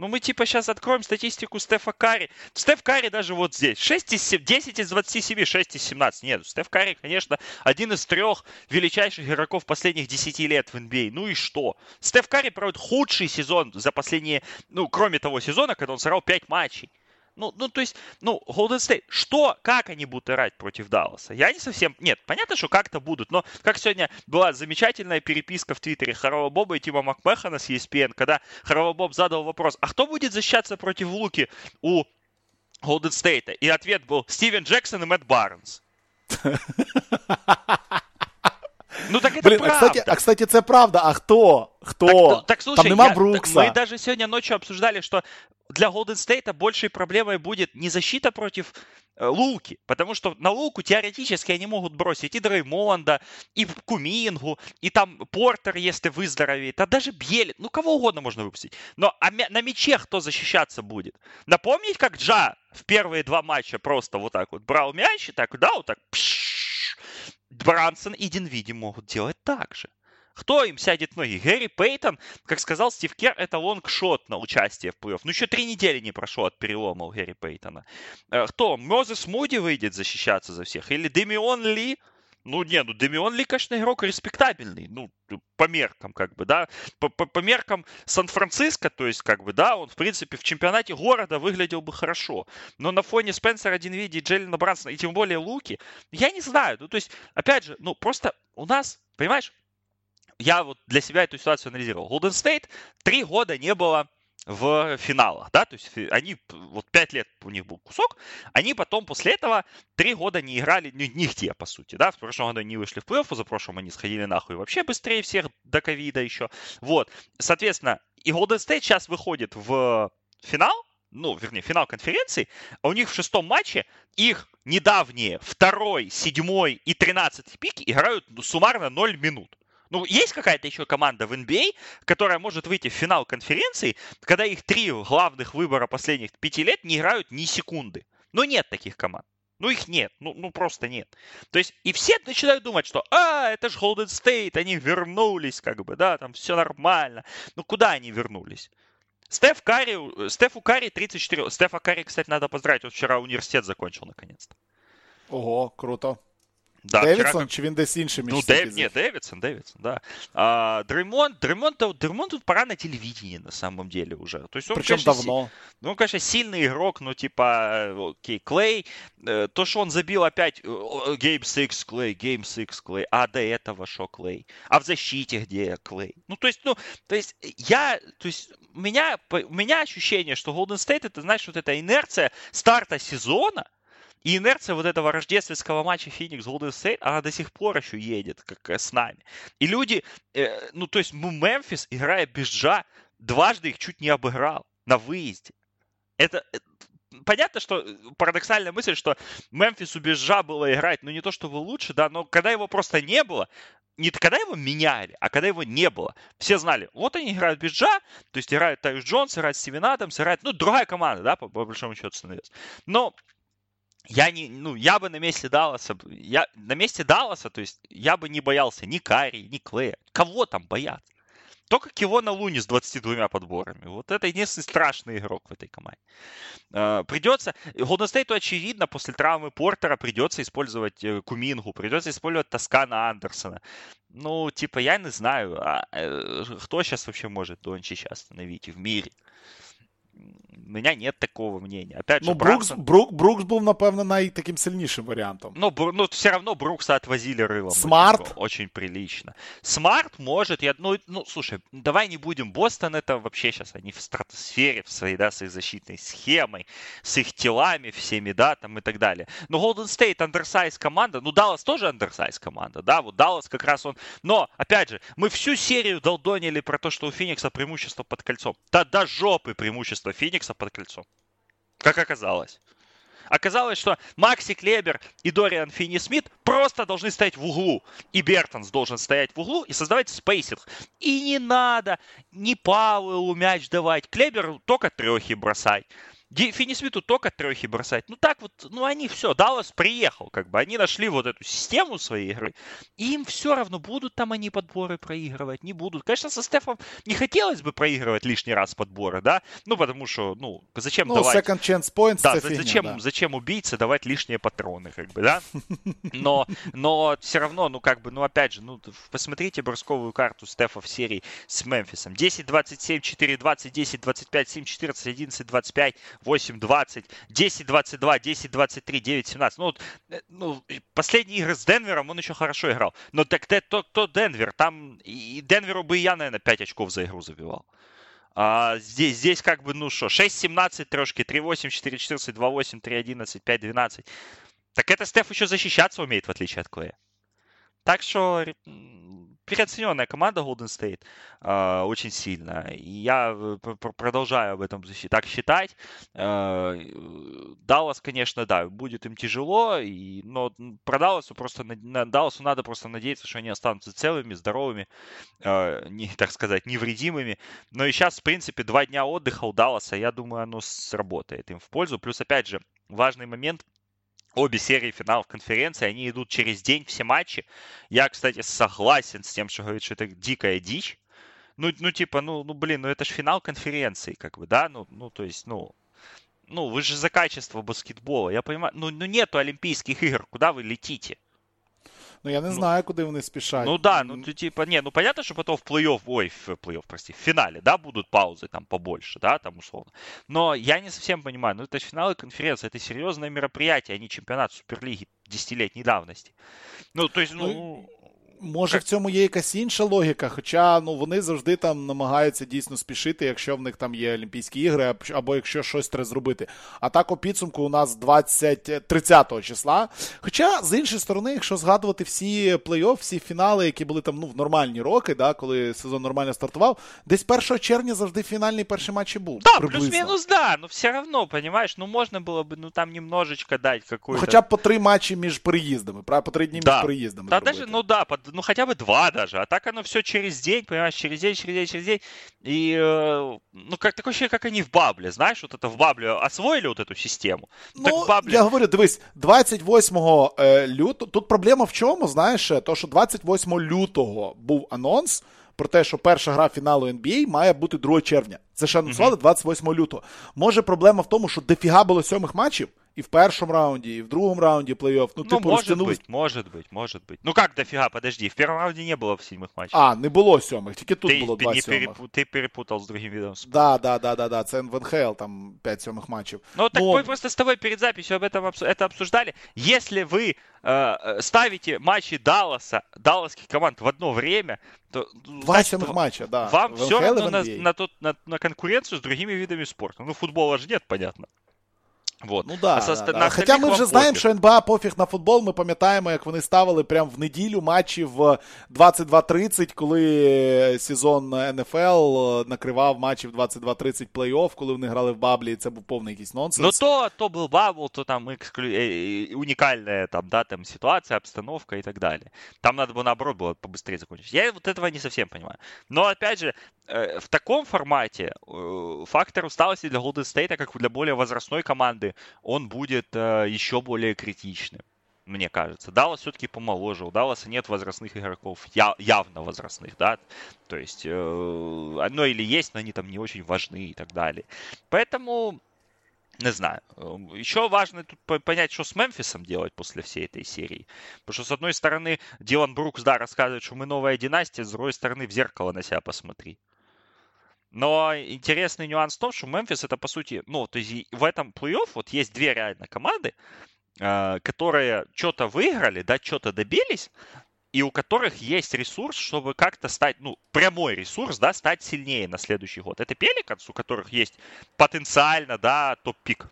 Ну, мы типа сейчас откроем статистику Стефа Карри. Стеф Карри даже вот здесь. 6 из 7, 10 из 27, 6 из 17. Нет, Стеф Карри, конечно, один из трех величайших игроков последних 10 лет в NBA. Ну и что? Стеф Карри проводит худший сезон за последние, ну, кроме того сезона, когда он сыграл 5 матчей. Ну, ну, то есть, ну, Golden State, что, как они будут играть против Далласа? Я не совсем... Нет, понятно, что как-то будут, но как сегодня была замечательная переписка в Твиттере Харова Боба и Тима Макмехана с ESPN, когда Харова Боб задал вопрос, а кто будет защищаться против Луки у Golden State? И ответ был Стивен Джексон и Мэтт Барнс. Ну так это Блин, а правда. кстати, а кстати, це правда. А хто? Хто? Так, ну, так слушай, Там нема я- Брукса. мы даже сегодня ночью обсуждали, что для Golden State большей проблемой будет не защита против э, Луки, потому что на Луку теоретически они могут бросить и Дреймонда, и Кумингу, и там Портер, если выздоровеет, а даже Бьелин, ну кого угодно можно выпустить. Но а на мяче кто защищаться будет? Напомнить, как Джа в первые два матча просто вот так вот брал мяч и так, да, вот так, пш, Брансон и Динвиди могут делать так же. Кто им сядет ноги? Гэри Пейтон, как сказал Стив Кер, это лонгшот на участие в плей-офф. Ну, еще три недели не прошло от перелома у Гэри Пейтона. Э, Кто? Мозес Муди выйдет защищаться за всех? Или Демион Ли? Ну, не, ну, Демион Ли, конечно, игрок респектабельный. Ну, по меркам, как бы, да. По, по- по меркам Сан-Франциско, то есть, как бы, да, он, в принципе, в чемпионате города выглядел бы хорошо. Но на фоне Спенсера Динвиди, Джеллина Брансона и тем более Луки, я не знаю. Ну, то есть, опять же, ну, просто у нас, понимаешь, я вот для себя эту ситуацию анализировал. Golden State три года не было в финалах, да, то есть они, вот пять лет у них был кусок, они потом после этого три года не играли ни- нигде, по сути, да, в прошлом году они вышли в плей-офф, за прошлым они сходили нахуй вообще быстрее всех до ковида еще, вот, соответственно, и Golden State сейчас выходит в финал, ну, вернее, финал конференции, а у них в шестом матче их недавние второй, седьмой и тринадцатый пики играют ну, суммарно 0 минут. Ну, есть какая-то еще команда в NBA, которая может выйти в финал конференции, когда их три главных выбора последних пяти лет не играют ни секунды. Но нет таких команд. Ну, их нет. Ну, ну, просто нет. То есть, и все начинают думать, что, а, это же Golden State, они вернулись, как бы, да, там все нормально. Ну, куда они вернулись? Стеф Карри, Стефу Карри 34. Стефа Карри, кстати, надо поздравить, он вчера университет закончил наконец-то. Ого, круто. Да, Девідсон вчера чи він десь інший Ну, мечти Дэв... пиздив? нет, Дэвидсон, Дэвидсон, да. А, Дреймонд, Дреймонд, Дреймонд тут пора на телевидении, на самом деле, уже. То есть он, Причем конечно, си- давно. ну, он, конечно, сильный игрок, но типа, э, окей, Клей, э, то, что он забил опять, э, э, Game 6 Клей, Game 6 Клей, а до этого что Клей? А в защите где Клей? Ну, то есть, ну, то есть, я, то есть, у меня, по- у меня ощущение, что Golden State, это, знаешь, вот эта инерция старта сезона, и инерция вот этого рождественского матча Феникс Golden State, она до сих пор еще едет, как с нами. И люди, э, ну, то есть, Мемфис, играя без Джа, дважды их чуть не обыграл на выезде. Это, э, понятно, что э, парадоксальная мысль, что Мемфису без Жа было играть, ну, не то чтобы лучше, да, но когда его просто не было, не когда его меняли, а когда его не было. Все знали, вот они играют без Джа, то есть играет Тайус Джонс, играет Стивен Адамс, играет, ну, другая команда, да, по, по большому счету становится. Но я не, ну, я бы на месте Далласа, я на месте Далласа, то есть я бы не боялся ни Карри, ни Клея. Кого там бояться? Только Кивона Луни с 22 подборами. Вот это единственный страшный игрок в этой команде. Э, Придется, Golden State, очевидно, после травмы Портера придется использовать э, Кумингу, придется использовать Тоскана Андерсона. Ну, типа, я не знаю, а, э, кто сейчас вообще может Дончича остановить в мире? Меня нет такого мнения. Опять же, Ну, Брукс, Брук, Брукс був, напевно, найтаким сильнішим варіантом. Ну, Бр- ну, все равно Брукса отвозили рылом. Смарт? Очень, очень прилично. Смарт может, я, ну, ну, слушай, давай не будем. Бостон это вообще сейчас, они в стратосфере, в своей, да, с их защитной схемой, с их телами всеми, да, там и так далее. Но Golden State undersize команда, ну, Даллас тоже андерсайз команда, да, вот Даллас как раз он... Но, опять же, мы всю серию долдонили про то, что у Феникса преимущество под кольцом. Да до жопы преимущество Феникса под кольцом. Как оказалось. Оказалось, что Макси Клебер и Дориан Финни-Смит просто должны стоять в углу. И Бертонс должен стоять в углу и создавать spacing. И не надо ни Пауэллу мяч давать. Клеберу только трехи бросать. Ди- Финни-Смиту только трехи бросать. Ну так вот, ну они все, Даллас приехал, как бы. Они нашли вот эту систему своей игры. И им все равно, будут там они подборы проигрывать, не будут. Конечно, со Стефом не хотелось бы проигрывать лишний раз подборы, да? Ну, потому что, ну, зачем Ну, давать... second chance points Да, фігня, зачем, да. зачем убийце давать лишние патроны, как бы, да? Но, но все равно, ну, как бы, ну, опять же, ну, посмотрите бросковую карту Стефа в серии с Мемфисом. 10, 27, 4, 20, 10, 25, 7, 14, 11, 25, 8, 20, 10, 22, 10, 23, 9, 17. Ну, вот, э, ну, последние игры с Денвером он еще хорошо играл. Но так то, то, Денвер, там и Денверу бы и я, наверное, 5 очков за игру забивал. А здесь, здесь как бы, ну что, 6-17 трешки, 3-8, 4-14, 2-8, 3-11, 5-12. Так это Стеф еще защищаться умеет, в отличие от Клея. Так что переоцененная команда Golden State э, очень сильно. И я э, продолжаю об этом так считать. Э, Даллас, конечно, да, будет им тяжело, но про Далласу просто на Далласу надо просто надеяться, что они останутся целыми, здоровыми, э, не, так сказать, невредимыми. Но и сейчас, в принципе, два дня отдыха у Далласа, я думаю, оно сработает им в пользу. Плюс, опять же, важный момент – Обе серии финалов конференции, они идут через день, все матчи. Я, кстати, согласен с тем, что говорит, что это дикая дичь. Ну, ну типа, ну, ну, блин, ну это же финал конференции, как бы, да? Ну, ну, то есть, ну, ну, вы же за качество баскетбола. Я понимаю, ну, ну нету Олимпийских игр, куда вы летите? Ну я не ну, знаю, куди вони спішать. Ну да, ну ты типа, не, ну понятно, что потом в плей-офф, ой, в плей-офф, прости, в финале, да, будут паузы там побольше, да, там условно. Но я не совсем понимаю, ну это же финалы конференции, это серьезное мероприятие, а не чемпионат Суперлиги десятилетней давности. Ну, то есть, ну... ну Може в цьому є якась інша логіка, хоча ну вони завжди там намагаються дійсно спішити, якщо в них там є Олімпійські ігри, або якщо щось треба зробити. А так у підсумку у нас 20, 30 числа. Хоча, з іншої сторони, якщо згадувати всі плей-офф, всі фінали, які були там ну, в нормальні роки, да, коли сезон нормально стартував, десь 1 червня завжди фінальний перший матч і був. Да, плюс-мінус, да, ну все одно, понимаешь, ну можна було б ну там немножечко дати какую-то... Ну, хоча б по три матчі між переїздами, по три дні да. між переїздами. Да, даже, ну да, ну хотя бы два даже, а так оно все через день, понимаешь, через день, через день, через день, и, э, ну, как такое ощущение, как они в бабле, знаешь, вот это в бабле освоили вот эту систему. Ну, так бабле... я говорю, дивись, 28 лютого, тут проблема в чому, знаєш, то, що 28 лютого був анонс, про те, що перша гра фіналу NBA має бути 2 червня. Це ще анонсували 28 лютого. Може, проблема в тому, що дофіга було сьомих матчів, и в первом раунде, и в другом раунде плей-офф. Ну, ну типу, может растянулось... быть, может быть, может быть. Ну как дофига, подожди, в первом раунде не было в седьмых матчах. А, не було сьомих, тільки тут ты, було два не сьомих. Перепу... Ты перепутал с другим спорта. Да, да, да, да, да, це в НХЛ, там 5 сьомих матчів. Ну, так Но... мы просто с тобой перед записью об этом это обсуждали. Если вы э, ставите матчи Далласа, далласских команд в одно время, то... Два значит, матча, да. Вам все равно на, на, тот, на, на конкуренцию с другими видами спорта. Ну, футбола же нет, понятно. Вот. Ну да, а да, да. Хоча ми вже знаємо, що НБА пофіг на футбол. Ми пам'ятаємо, як вони ставили прямо в неділю матчі в 22.30, коли сезон НФЛ накривав матчі в 22.30 плей-офф, коли вони грали в баблі, і це був повний якийсь нонсенс. Ну то, то був бабл, то там эксклю... унікальна там, да, там ситуація, обстановка і так далі. Там надо было наоборот было побыстрее закончить. Я вот этого не совсем понимаю. Но опять же, э, в таком формате э, фактор усталости для Golden State, как для более возрастной команды, он будет э, еще более критичным мне кажется. Даллас все-таки помоложе. У Далласа нет возрастных игроков, явно возрастных, да. То есть э, одно или есть, но они там не очень важны и так далее. Поэтому, не знаю. Еще важно тут понять, что с Мемфисом делать после всей этой серии. Потому что, с одной стороны, Дилан Брукс, да, рассказывает, что мы новая династия, с другой стороны, в зеркало на себя посмотри. Но интересный нюанс в том, что Мемфис это по сути, ну, то есть в этом плей-офф вот есть две реально команды, э, которые что-то выиграли, да, что-то добились, и у которых есть ресурс, чтобы как-то стать, ну, прямой ресурс, да, стать сильнее на следующий год. Это Пеликанс, у которых есть потенциально, да, топ-пик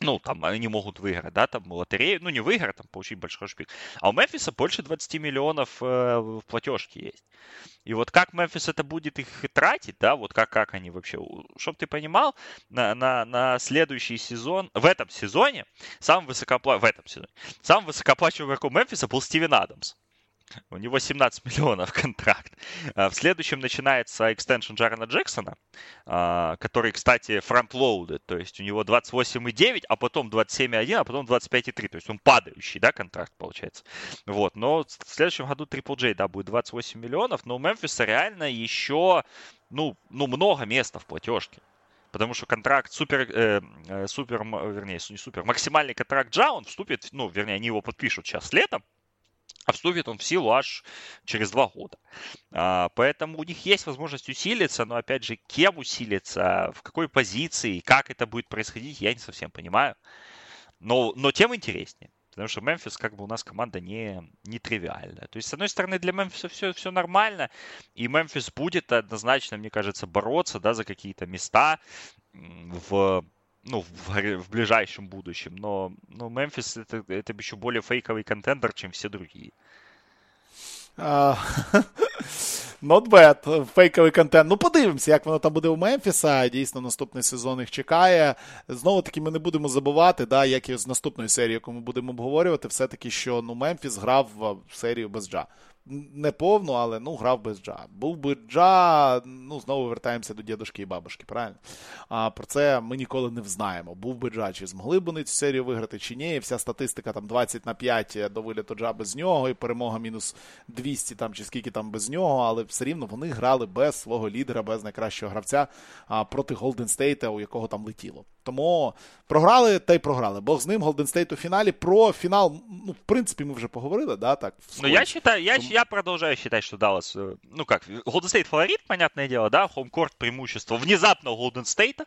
ну, там они могут выиграть, да, там лотерею, ну, не выиграть, там получить большой шпик. А у Мемфиса больше 20 миллионов э, в платежке есть. И вот как Мемфис это будет их тратить, да, вот как, как они вообще, чтобы ты понимал, на, на, на следующий сезон, в этом сезоне, самым высокоплачиваемым, в этом сезоне, самым высокоплачиваемым игроком Мемфиса был Стивен Адамс. У него 17 миллионов контракт. А, в следующем начинается экстеншн Джарена Джексона, а, который, кстати, фронтлоудед, то есть у него 28,9, а потом 27,1, а потом 25,3, то есть он падающий, да, контракт получается. Вот, но в следующем году Triple J, да, будет 28 миллионов, но у Мемфиса реально еще, ну, ну, много места в платежке. Потому что контракт супер, э, э супер, вернее, не супер, максимальный контракт Джа, он вступит, ну, вернее, они его подпишут сейчас летом, а вступит он в силу аж через два года. А, поэтому у них есть возможность усилиться, но опять же, кем усилиться, в какой позиции, как это будет происходить, я не совсем понимаю. Но, но тем интереснее. Потому что Мемфис, как бы у нас команда не, не тривиальная. То есть, с одной стороны, для Мемфиса все, все нормально, и Мемфис будет однозначно, мне кажется, бороться да, за какие-то места в ну, в, в ближайшем будущем. Но, но Мемфис это, это еще более фейковый контендер, чем все другие. Not bad, фейковий контент. Ну, подивимося, як воно там буде у Мемфіса. Дійсно, наступний сезон їх чекає. Знову таки, ми не будемо забувати, да, як і з наступної серії, яку ми будемо обговорювати, все-таки, що ну, Мемфіс грав в серію без Джа не повну, але ну, грав без Джа. Був би Джа, ну, знову вертаємося до дідушки і бабушки, правильно? А про це ми ніколи не взнаємо. Був би Джа, чи змогли б вони цю серію виграти, чи ні. Вся статистика там 20 на 5 до виліту Джа без нього, і перемога мінус 200 там, чи скільки там без нього, але все рівно вони грали без свого лідера, без найкращого гравця проти Голден Стейта, у якого там летіло. Тому програли та й програли. Бог з ним, Голден Стейт у фіналі. Про фінал, ну, в принципі, ми вже поговорили, да, так? Ну, я считаю, я, я продолжаю считать, что Даллас, э, ну как, Голден Стейт фаворит, понятное дело, да, хоумкорт преимущество внезапно у Голден Стейта.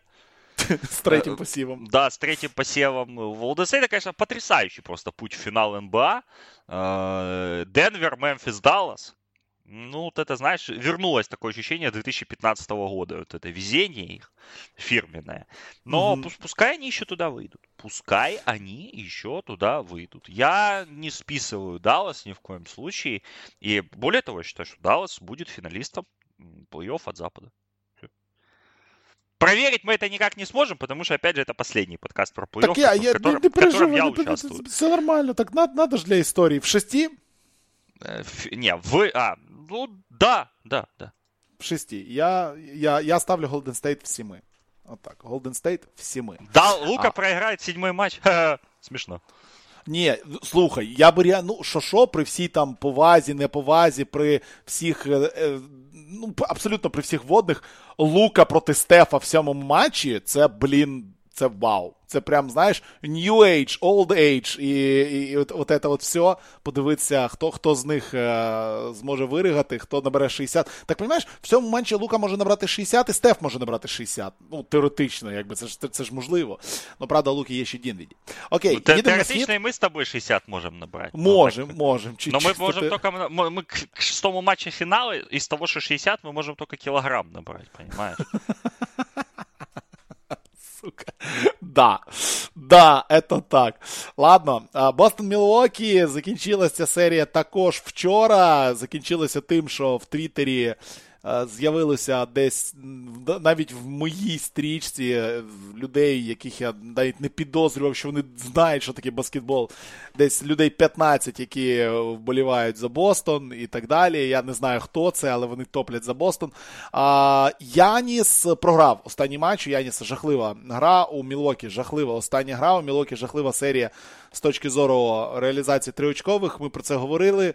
С третьим посевом. Да, с третьим посевом. Голден Стейта, конечно, потрясающий просто путь в финал НБА. Э, Денвер, Мемфис, Даллас. Ну, вот это, знаешь, вернулось такое ощущение 2015 года. Вот это везение их фирменное. Но угу. пускай они еще туда выйдут. Пускай они еще туда выйдут. Я не списываю Даллас ни в коем случае. И более того, я считаю, что Даллас будет финалистом плей-офф от Запада. Проверить мы это никак не сможем, потому что, опять же, это последний подкаст про плей-офф, так я, я, в котором, не, в котором я участвую. Все нормально, так надо, надо же для истории. В шести? Э, не, в... А, ну, да, да, да. В шести. Я, я, я ставлю Golden State в семи. Вот так. Golden State в семи. Да, Лука а... проиграет седьмой матч. Смешно. Ні, слухай, я би реально, ну що що, при всій там повазі, неповазі, при всіх, е, е, ну, абсолютно при всіх водних, Лука проти Стефа в сьомому матчі, це, блін, це вау. Це прям, знаєш, New Age, Old Age, і і, і от, от це от все. Подивитися, хто хто з них е, зможе виригати, хто набере 60. Так розумієш, в цьому матчі Лука може набрати 60, і Стеф може набрати 60. Ну, теоретично, якби це ж це, це ж можливо. Ну, правда, Луки є ще Дінвіді. Окей, ну, Теоретично і ми з тобою 60 можемо набрати. Можемо, ну, можемо. Но ми можемо тільки, ми, ми к шестому матчі фіналу, із того, що 60, ми можемо тільки кілограм набрати, розумієш? сука. Да, да, это так. Ладно, Бостон Мілуокі закінчилася серія також вчора. Закінчилася тим, що в Твіттері Е, з'явилося десь навіть в моїй стрічці е, людей, яких я навіть не підозрював, що вони знають, що таке баскетбол. Десь людей 15, які вболівають за Бостон і так далі. Я не знаю, хто це, але вони топлять за Бостон. А, Яніс програв останній матч. У Яніса жахлива гра у Мілокі. Жахлива остання гра. У Мілокі жахлива серія з точки зору реалізації триочкових. Ми про це говорили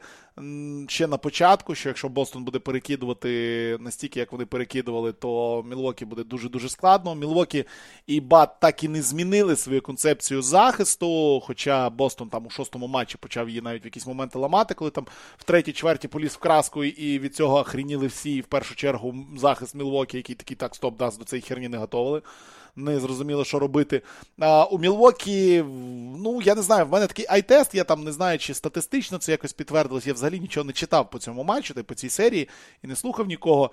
ще на початку, що якщо Бостон буде перекидувати настільки, як вони перекидували, то Мілвокі буде дуже-дуже складно. Мілвокі і Бат так і не змінили свою концепцію захисту. Хоча Бостон там у шостому матчі почав її навіть в якісь моменти ламати, коли там в третій чверті поліз в краску, і від цього охреніли всі. В першу чергу захист Мілвокі, який такий так стоп даст до цієї херні не готовили не зрозуміло, що робити. А, У Мілвокі, ну я не знаю, в мене такий ай-тест, я там не знаю, чи статистично це якось підтвердилось. Я взагалі нічого не читав по цьому матчу, та по цій серії і не слухав нікого.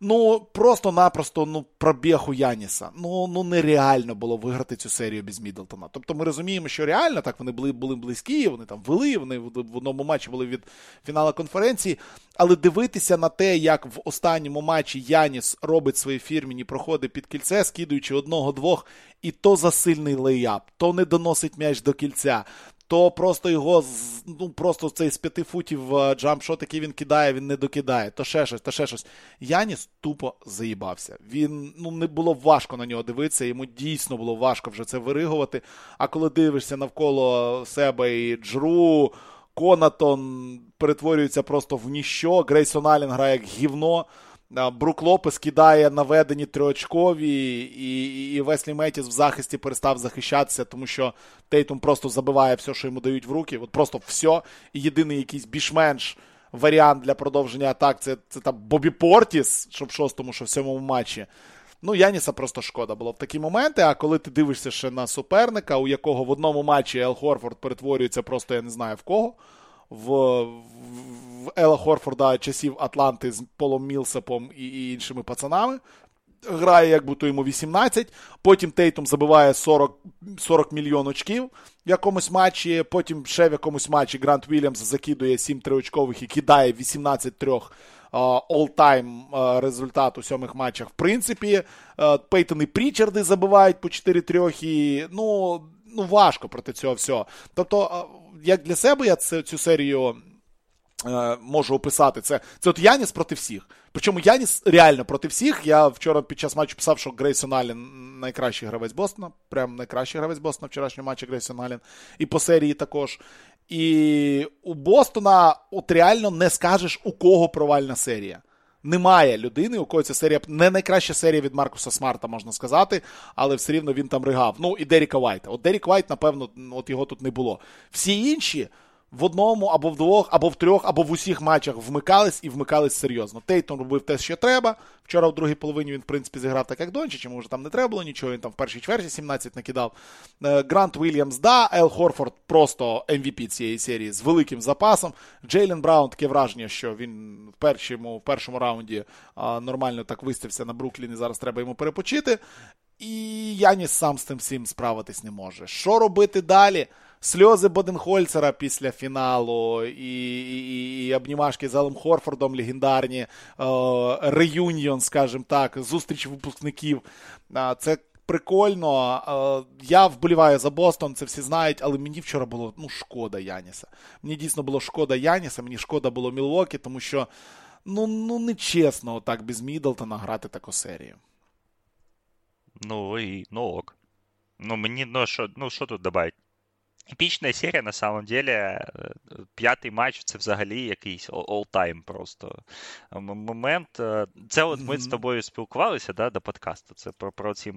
Ну, просто-напросто ну, пробіг у Яніса. Ну ну нереально було виграти цю серію без Мідлтона. Тобто ми розуміємо, що реально так вони були були близькі, вони там вели, вони в одному матчі були від фіналу конференції. Але дивитися на те, як в останньому матчі Яніс робить свої фірміні проходи під кільце, скидуючи одного-двох, і то за сильний лейап, то не доносить м'яч до кільця, то просто його ну просто цей з п'яти футів е, джампшот, який він кидає, він не докидає, то ще щось, то ще щось. Яніс тупо заїбався. Він ну не було важко на нього дивитися, йому дійсно було важко вже це виригувати. А коли дивишся навколо себе і Джру, Конатон перетворюється просто в ніщо, Грейсон Аллен грає як гівно. Брук Лопес кидає наведені триочкові, і і Веслі Метіс в захисті перестав захищатися, тому що Тейтум просто забиває все, що йому дають в руки. От просто все. І єдиний якийсь більш-менш варіант для продовження атак це це там Бобі Портіс, що в шостому, що в сьомому матчі. Ну, Яніса просто шкода було в такі моменти. А коли ти дивишся ще на суперника, у якого в одному матчі Ел Хорфорд перетворюється просто, я не знаю в кого в в Ела Хорфорда часів Атланти з Полом Мілсапом і, і іншими пацанами. грає, як будто йому 18. Потім Тейтум забиває 40 40 мільйон очків в якомусь матчі. Потім ще в якомусь матчі Грант Вільямс закидує 7 триочкових і кидає 18 трьох all-time результат у сьомих матчах. В принципі, Пейтон і Прічарди забивають по 4 трьох і ну, ну важко проти цього всього. Тобто, як для себе я цю серію Е, можу описати це. Це от Яніс проти всіх. Причому Яніс реально проти всіх. Я вчора під час матчу писав, що Грейсон Аллен найкращий гравець Бостона. Прям найкращий гравець Бостона вчорашнього матчі Грейсон Аллен. І по серії також. І у Бостона от реально не скажеш, у кого провальна серія. Немає людини, у кого ця серія не найкраща серія від Маркуса Смарта, можна сказати, але все рівно він там ригав. Ну і Деріка Вайта. От Дерік Вайт, напевно, от його тут не було. Всі інші в одному, або в двох, або в трьох, або в усіх матчах вмикались і вмикались серйозно. Тейтон робив те, що треба. Вчора в другій половині він, в принципі, зіграв так, як Дончич, йому вже там не треба було нічого, він там в першій чверті 17 накидав. Е, Грант Вільямс, да, Ел Хорфорд просто MVP ем цієї серії з великим запасом. Джейлен Браун таке враження, що він в першому в першому раунді а, нормально так вистався на Бруклін і зараз треба йому перепочити. І Яніс сам з тим всім справитись не може. Що робити далі? Сльози Боденхольцера після фіналу, і і, і обнімашки з Алем Хорфордом легендарні, е, реюніон, скажімо так, зустріч випускників. Це прикольно. Е, я вболіваю за Бостон, це всі знають, але мені вчора було ну, шкода Яніса. Мені дійсно було шкода Яніса, мені шкода було Мілвокі, тому що ну, ну нечесно так без Мідлтона грати таку серію. Ну і ну ок. Ну, мені ну що ну, що тут добавити? Епічна серія, на самом деле, э, п'ятий матч це взагалі якийсь all-time просто момент. Э, це от ми з тобою спілкувалися да, до подкасту. Це про про ці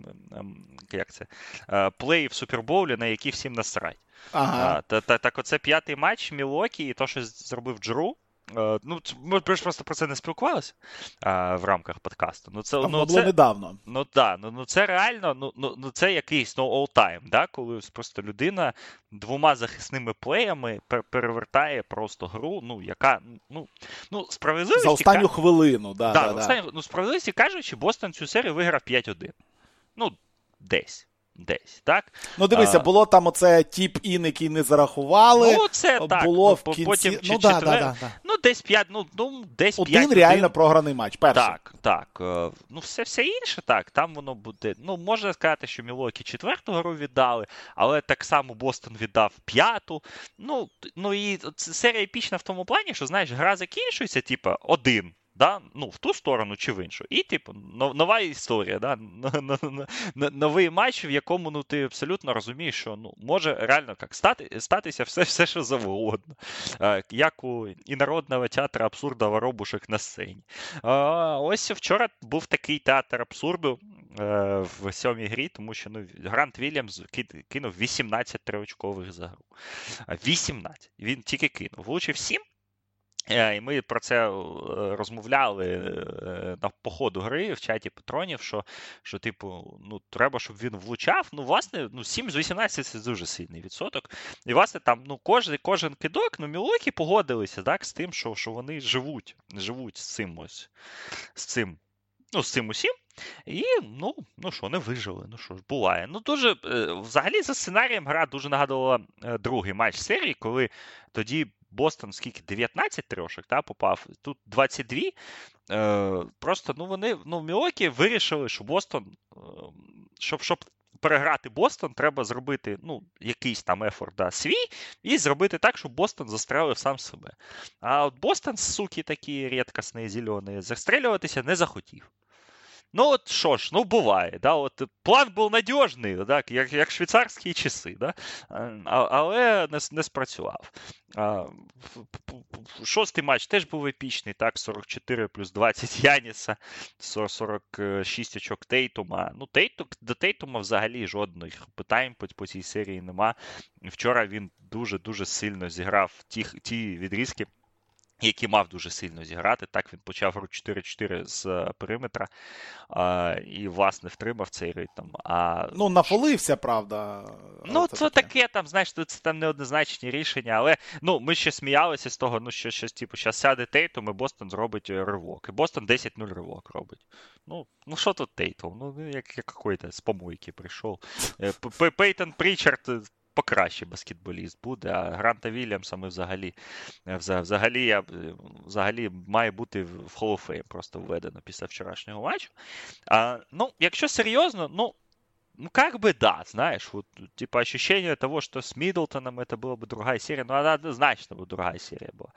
як це, э, плей в Супербоулі, на які всім насрать. Ага. Та, та, Так, оце п'ятий матч Мілокі, і то, що зробив Джру. Е, ну, Ми просто про це не спілкувалися а, в рамках подкасту. Ну, це, а ну, було це, недавно. Ну да, ну, ну це реально, ну, ну, ну це якийсь ну, all-time, да, коли просто людина двома захисними плеями перевертає просто гру, ну, яка, ну, ну справедливості... За останню хвилину, да, да, да, да. Останню, ну, справедливості кажучи, Бостон цю серію виграв 5-1. Ну, десь десь, так? Ну, дивися, а... було там оце тіп ін, який не зарахували. Ну, це так. Було ну, в кінці... Потім, ну, чи, да, да, да, ну, десь 5, ну, ну, десь Один 5, реально один... програний матч, перший. Так, так. Е, ну, все все інше, так, там воно буде. Ну, можна сказати, що Мілокі четверту гру віддали, але так само Бостон віддав п'яту. Ну, ну і серія епічна в тому плані, що, знаєш, гра закінчується, типу, один да? ну, в ту сторону чи в іншу. І, типу, нова історія, да? новий матч, в якому ну, ти абсолютно розумієш, що ну, може реально як, стати, статися все, все, що завгодно. Як у інородного театру абсурда воробушек на сцені. Ось вчора був такий театр абсурду. Е, в сьомій грі, тому що ну, Грант Вільямс кинув 18 триочкових за гру. 18. Він тільки кинув. Влучив 7, Е, і ми про це е, розмовляли е, на походу гри в чаті патронів, що, що типу, ну, треба, щоб він влучав. Ну, власне, ну, 7 з 18 це дуже сильний відсоток. І, власне, там ну, кожен кожен кидок, ну, Мілокі погодилися так, з тим, що що вони живуть живуть з цим ось, з цим, ну, з цим усім. І ну, ну що, не вижили. Ну що ж, буває. Ну, дуже, Взагалі, за сценарієм гра дуже нагадувала другий матч серії, коли тоді Бостон скільки 19 трошок та, попав, тут 22. Е, Просто ну вони ну, Мілокі вирішили, що Бостон, е, щоб щоб переграти Бостон, треба зробити ну, якийсь там ефорт да, свій, і зробити так, щоб Бостон застрелив сам себе. А от Бостон, суки такі рідкісні, зелені, застрілюватися не захотів. Ну, от що ж, ну буває. Да? От План був надіжний, так? як як швейцарські часи, да? а, але не не спрацював. А, Шостий матч теж був епічний, так, 44 плюс 20 Яніса, 46 очок Тейтума. Ну, Тейту, До Тейтума взагалі жодних питань по, по цій серії нема. Вчора він дуже-дуже сильно зіграв ті, ті відрізки який мав дуже сильно зіграти. Так він почав гру 4-4 з е, периметра а, і, власне, втримав цей ритм. А... Ну, нафолився, правда. Ну, це, це таке. таке, там, знаєш, це там неоднозначні рішення, але ну, ми ще сміялися з того, ну, що щось, типу, зараз сяде Тейтум, і Бостон зробить е, ривок. І Бостон 10-0 ривок робить. Ну, ну що тут Тейтум? Ну, як, як какой-то з помойки прийшов. Е, Пейтон Прічард покраще баскетболіст буде. А Гранта Вільямса ми взагалі е, взагалі, я, взагалі має бути в Hall of Fame просто введено після вчорашнього матчу. А, Ну, якщо серйозно, ну. Ну, как бы да, знаешь, вот, типа, ощущение того, что с Миддлтоном это была бы другая серия, ну, она однозначно бы другая серия была.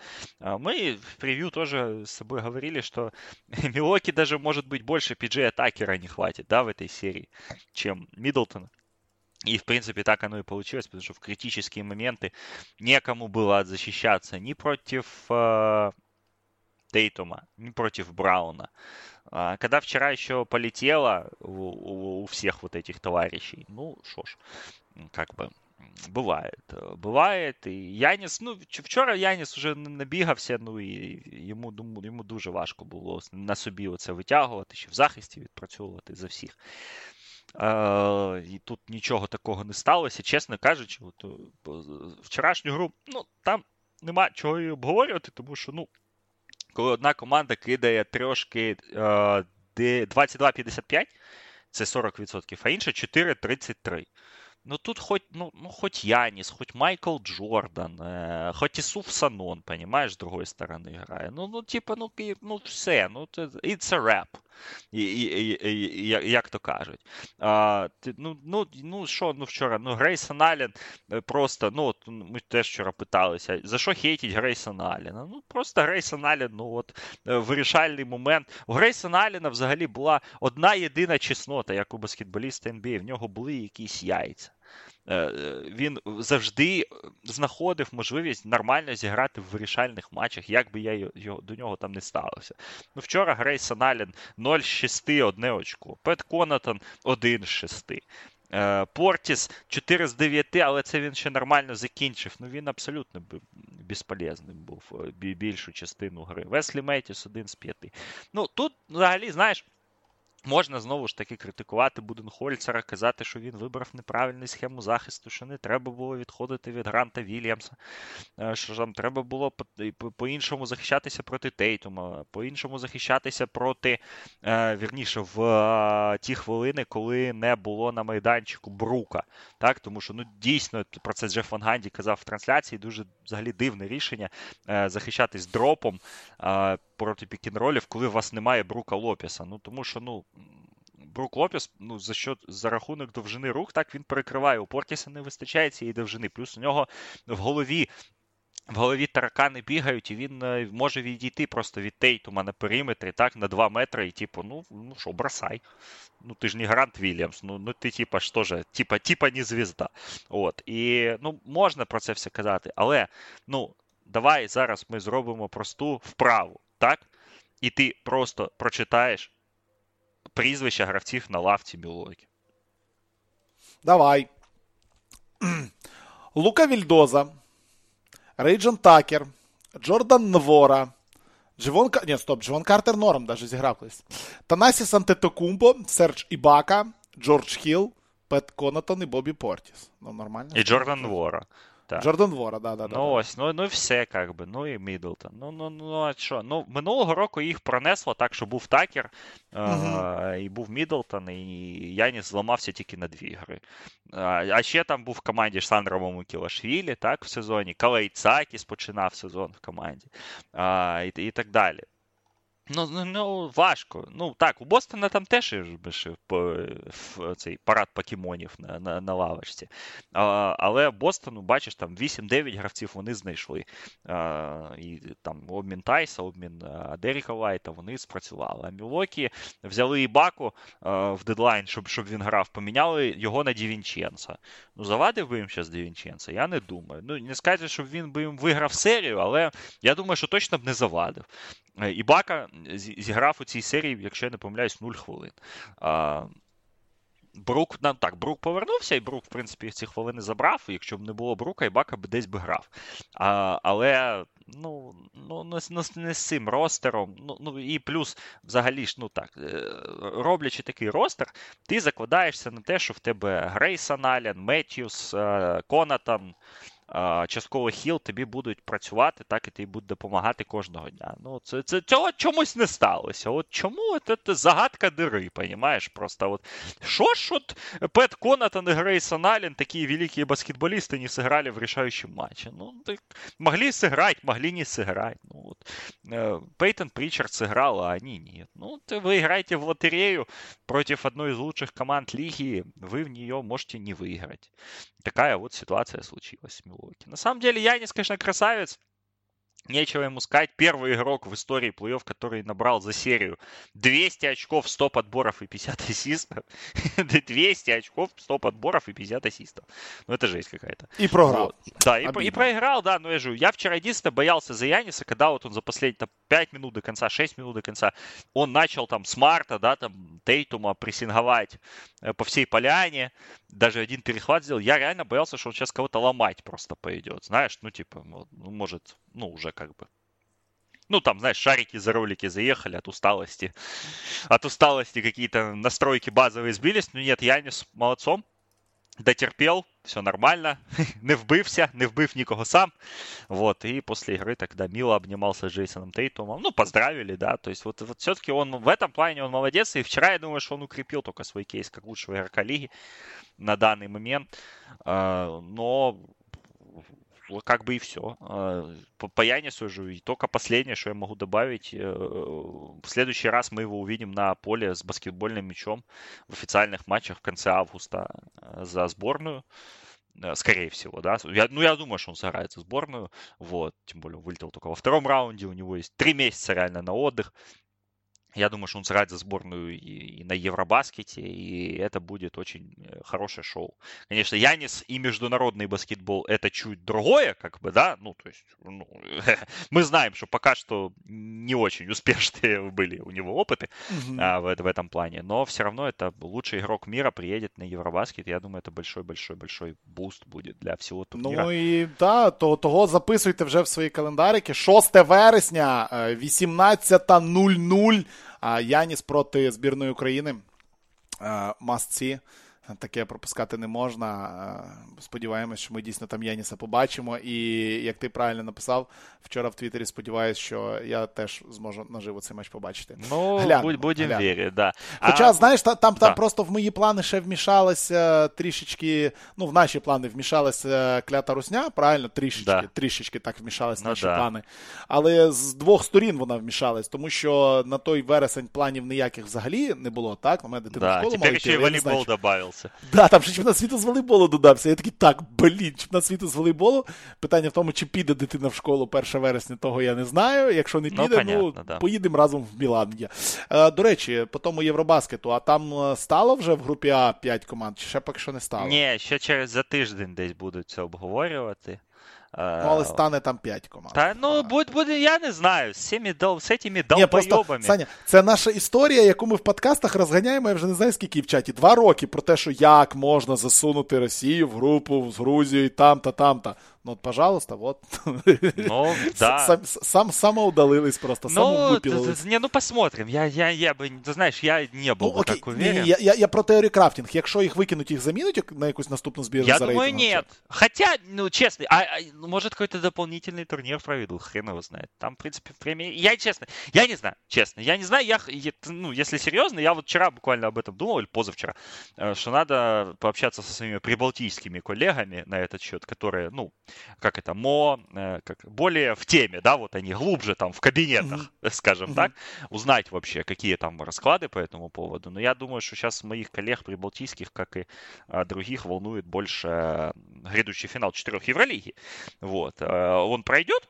Мы в превью тоже с собой говорили, что Милоки даже, может быть, больше пиджей-атакера не хватит, да, в этой серии, чем Миддлтона. И, в принципе, так оно и получилось, потому что в критические моменты некому было защищаться ни против э, Тейтума, ни против Брауна. А, когда вчера еще полетело у, у, у всех вот этих товарищей, ну, что ж, как бы, бывает. Бывает. І Янис, ну, вчора Яніс вже набігався, ну і йому йому дуже важко було на собі оце витягувати, ще в захисті відпрацьовувати за всіх. І тут нічого такого не сталося, чесно кажучи, от, вчорашню гру, ну, там нема чого і обговорювати, тому що, ну, коли одна команда кидає трошки 22-55, це 40%, а інша 4-33. Ну тут хоть, ну, ну, хоть Янис, хоть Майкл Джордан, э, хоть Исуф Санон, понимаешь, с другой стороны играет. Ну, ну, типа, ну, ну все, ну, it's a rap. І, і, і, Як то кажуть. А, Ну, ну, ну що, ну вчора, ну, Грейсон Аллен просто, ну, от ми теж вчора питалися, за що хейтить Грейсон Аллена? Ну, просто Грейсон Аллен, ну, от, вирішальний момент. У Грейсона Аллена взагалі була одна єдина чеснота, як у баскетболіста NBA, в нього були якісь яйця. Е, він завжди знаходив можливість нормально зіграти в вирішальних матчах, як би я його, до нього там не ставився. Ну, Вчора Грейсон Аллен 0 з 6, одне очко. Пет Конатон 1 з 6. Е, Портіс 4 з 9, але це він ще нормально закінчив. Ну він абсолютно безполезним був е, більшу частину гри. Веслі Меттіс 1 з 5. Ну тут взагалі, знаєш. Можна знову ж таки критикувати Буденхольцера, казати, що він вибрав неправильну схему захисту, що не треба було відходити від Гранта Вільямса, е, що там треба було по-іншому захищатися проти Тейтума, по-іншому захищатися проти, е, вірніше, в е, ті хвилини, коли не було на майданчику Брука. Так? Тому що ну, дійсно про це Джеф Ван Ганді казав в трансляції, дуже взагалі дивне рішення захищатись дропом проти пікінролів, коли у вас немає Брука Лопіса. Ну тому що ну. Брук Лопіс, ну, за що за рахунок довжини рух, так він перекриває. У Портіса не вистачає цієї довжини. Плюс у нього в голові в голові таракани бігають, і він е, може відійти просто від Тейтума на периметрі, так, на 2 метри, і типу, ну ну що, бросай. Ну ти ж не Грант Вільямс, ну ну ти типа ж, типа, типа не звізда. От. І ну, можна про це все казати, але ну, давай зараз ми зробимо просту вправу так? І ти просто прочитаєш прізвища гравців на лавці Мілокі. Давай. Лука Вільдоза, Рейджен Такер, Джордан Nwora, Дживон Ні, стоп, Дживон Картер Норм даже зіграв колись. Танасі Сантетокумбо, Сердж Ібака, Джордж Хілл, Пет Конатон і Бобі Портіс. Ну, нормально. І Джордан Nwora. Так. Джордан Вора, да, да, да. Ну ось, ну ну і все, как би. Ну і Мідлтон. Ну, ну, ну, а що? Ну, минулого року їх пронесло так, що був Такер, uh-huh. і був Мідлтон, і Яніс зламався тільки на дві гри. А ще там був в команді Сандра Мукілашвілі, так, в сезоні. Калей Цакіс починав сезон в команді. А, і, і так далі. Ну, ну, ну, важко. Ну, так, у Бостона там теж цей парад покемонів на на, на лавочці. А, Але Бостону, бачиш, там 8-9 гравців вони знайшли. А, І там обмін Тайса, обмін Деріка Лайта, вони спрацювали. А Мілокі взяли Ібаку в дедлайн, щоб щоб він грав, поміняли його на Дівінченса. Ну, завадив би їм зараз Дівінченса? Я не думаю. Ну, не сказати, щоб він би їм виграв серію, але я думаю, що точно б не завадив. Е, Ібака зіграв у цій серії, якщо я не помиляюсь, 0 хвилин. Брук, ну, так, Брук повернувся, і Брук, в принципі, ці хвилини забрав. Якщо б не було Брука, Ібака б десь би грав. А, Але ну, ну, не, не з цим ростером. Ну, ну І плюс, взагалі ж, ну так, е, роблячи такий ростер, ти закладаєшся на те, що в тебе Грейсон Аллен, Меттьюс, е, Конатан, частково хіл тобі будуть працювати, так і тобі будуть допомагати кожного дня. Ну, це, це Цього чомусь не сталося. От Чому це, це загадка дири, понімаєш? Просто от що ж от Пет Конатон и Грейсон Аллен, такие великие баскетболисты, не сыграли в решающем матче? Ну, так, могли сыграть, могли не сыграть. Ну, вот. Э, Пейтон Причард сыграл, а они нет. Ну, вы играете в лотерею против одной из лучших команд лиги, вы в нее можете не выиграть. Такая вот ситуация случилась с Милуоки. На самом деле, Янис, конечно, красавец. Нечего ему сказать. Первый игрок в истории плей-офф, который набрал за серию 200 очков, 100 подборов и 50 ассистов. 200 очков, 100 подборов и 50 ассистов. Ну, это жесть какая-то. И проиграл. Вот. Да, и, и проиграл, да, но я же, я вчера единственное боялся за Яниса, когда вот он за последние 5 минут до конца, 6 минут до конца, он начал там смарта, да, там Тейтума прессинговать э, по всей поляне, даже один перехват сделал. Я реально боялся, что он сейчас кого-то ломать просто пойдет, знаешь, ну, типа, ну, может, ну, уже как бы. Ну, там, знаешь, шарики за ролики заехали от усталости. От усталости какие-то настройки базовые сбились. Но нет, Янис молодцом. Дотерпел, все нормально, не вбився, не вбив нікого сам. Вот, и после игры тогда мило обнимался с Джейсоном Тейтумом. Ну, поздравили, да. То есть вот, вот все-таки он в этом плане он молодец. И вчера, я думаю, что он укрепил только свой кейс как лучшего игрока лиги на данный момент. А, но как бы и все. А, по, Янису же и только последнее, что я могу добавить. Э, в следующий раз мы его увидим на поле с баскетбольным мячом в официальных матчах в конце августа э, за сборную э, скорее всего, да. Я, ну, я думаю, что он сыграет за сборную, вот, тем более он вылетел только во втором раунде, у него есть три месяца реально на отдых, я думаю, что он сыграет за сборную и, на Евробаскете, и это будет очень э, хорошее шоу. Конечно, Янис и международный баскетбол это чуть другое, как бы, да, ну, то есть, ну, мы знаем, что пока что не очень успешные были у него опыты mm-hmm. а, в, в этом плане, но все равно это лучший игрок мира приедет на Евробаскет, я думаю, это большой-большой-большой boost будет для всего турнира. Ну і да, то того записуйте вже в свої календарики. 6 вересня, 18.00 Яніс проти збірної України. Масці. Таке пропускати не можна. Сподіваємось, що ми дійсно там Яніса побачимо. І як ти правильно написав вчора в Твіттері, сподіваюся, що я теж зможу наживо цей матч побачити. Ну, Гляну, будемо вірити, да. Хоча, а... знаєш, там там, да. просто в мої плани ще вмішалася трішечки. Ну, в наші плани вмішалася клята русня, правильно, трішечки, да. трішечки так вмішалися ну, наші да. плани. Але з двох сторін вона вмішалась, тому що на той вересень планів ніяких взагалі не було, так? На мене дитина школу Тепер ще волейбол додався додався. Да, там ще чемпіонат світу з волейболу додався. Я такий, так, блін, чемпіонат світу з волейболу. Питання в тому, чи піде дитина в школу 1 вересня, того я не знаю. Якщо не ну, піде, ну, понятно, ну да. поїдемо разом в Мілан. Е, до речі, по тому Євробаскету, а там е, стало вже в групі А 5 команд, чи ще поки що не стало? Ні, ще через за тиждень десь будуть це обговорювати. Ну, але стане там 5 команд. Та ну будь буде, я не знаю, з цими дол, з цими долбойобами. Саня, це наша історія, яку ми в подкастах розганяємо, я вже не знаю, скільки в чаті. Два роки про те, що як можна засунути Росію в групу з Грузією там-та, там-та. Ну, пожалуйста, вот. Ну, да. Сам, сам, самоудалились просто, ну, самовыпилились. Не, ну посмотрим. Я, я, я бы, ты знаешь, я не был ну, бы так уверен. Не, я, я, я про теорію крафтинг. Якщо їх викинуть, їх замінуть на якусь наступну збірну Я за думаю, нет. Хотя, ну, честно, а, а, ну, может, какой-то дополнительный турнир проведут, хрен его знает. Там, в принципе, время... Я, честно, я не знаю, честно, я не знаю, я, ну, если серьезно, я вот вчера буквально об этом думал, или позавчера, э, что надо пообщаться со своими прибалтийскими коллегами на этот счет, которые, ну, как это, мо, э, как, более в теме, да, вот они глубже там в кабинетах, mm-hmm. скажем mm-hmm. так, узнать вообще, какие там расклады по этому поводу. Но я думаю, что сейчас моих коллег прибалтийских, как и а, других, волнует больше грядущий финал четырех Евролиги. Вот. А, он пройдет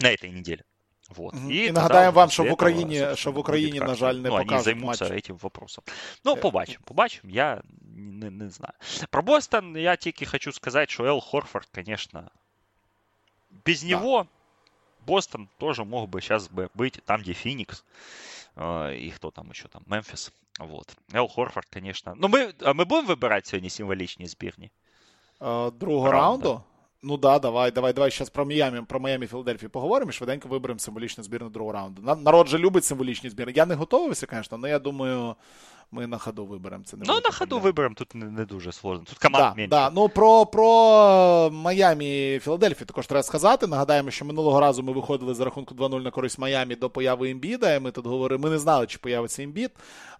на этой неделе. Вот. Mm-hmm. І, і нагадаємо вам, що в Україні, що в Україні, на жаль, не ну, покажуть займуться матч. этим вопросом. Ну, побачимо, побачимо, я не, не знаю. Про Бостон я тільки хочу сказати, що Ел Хорфорд, конечно, без да. него Бостон тоже мог бы сейчас бы быть там, где Феникс. и кто там еще там, Мемфис. Вот. Эл Хорфорд, конечно. Ну, мы, а мы будем выбирать сегодня символичные збірні? Другого раунду? раунду? Ну да, давай, давай, давай зараз про Майами, про Майами Філадельфію поговоримо і швиденько виберемо символічну збірну другого раунду. Народ же любить символічні збірні. Я не готовився, звісно, але я думаю, ми на ходу виберемо. Це не Ну, на ходу виберемо, тут не, не дуже сложно. Тут команд да, менше. Да. Ну, про про Майамі і Філадельфію також треба сказати. Нагадаємо, що минулого разу ми виходили за рахунку 2-0 на користь Майамі до появи Імбіда. І ми тут говорили, ми не знали, чи появиться Імбід.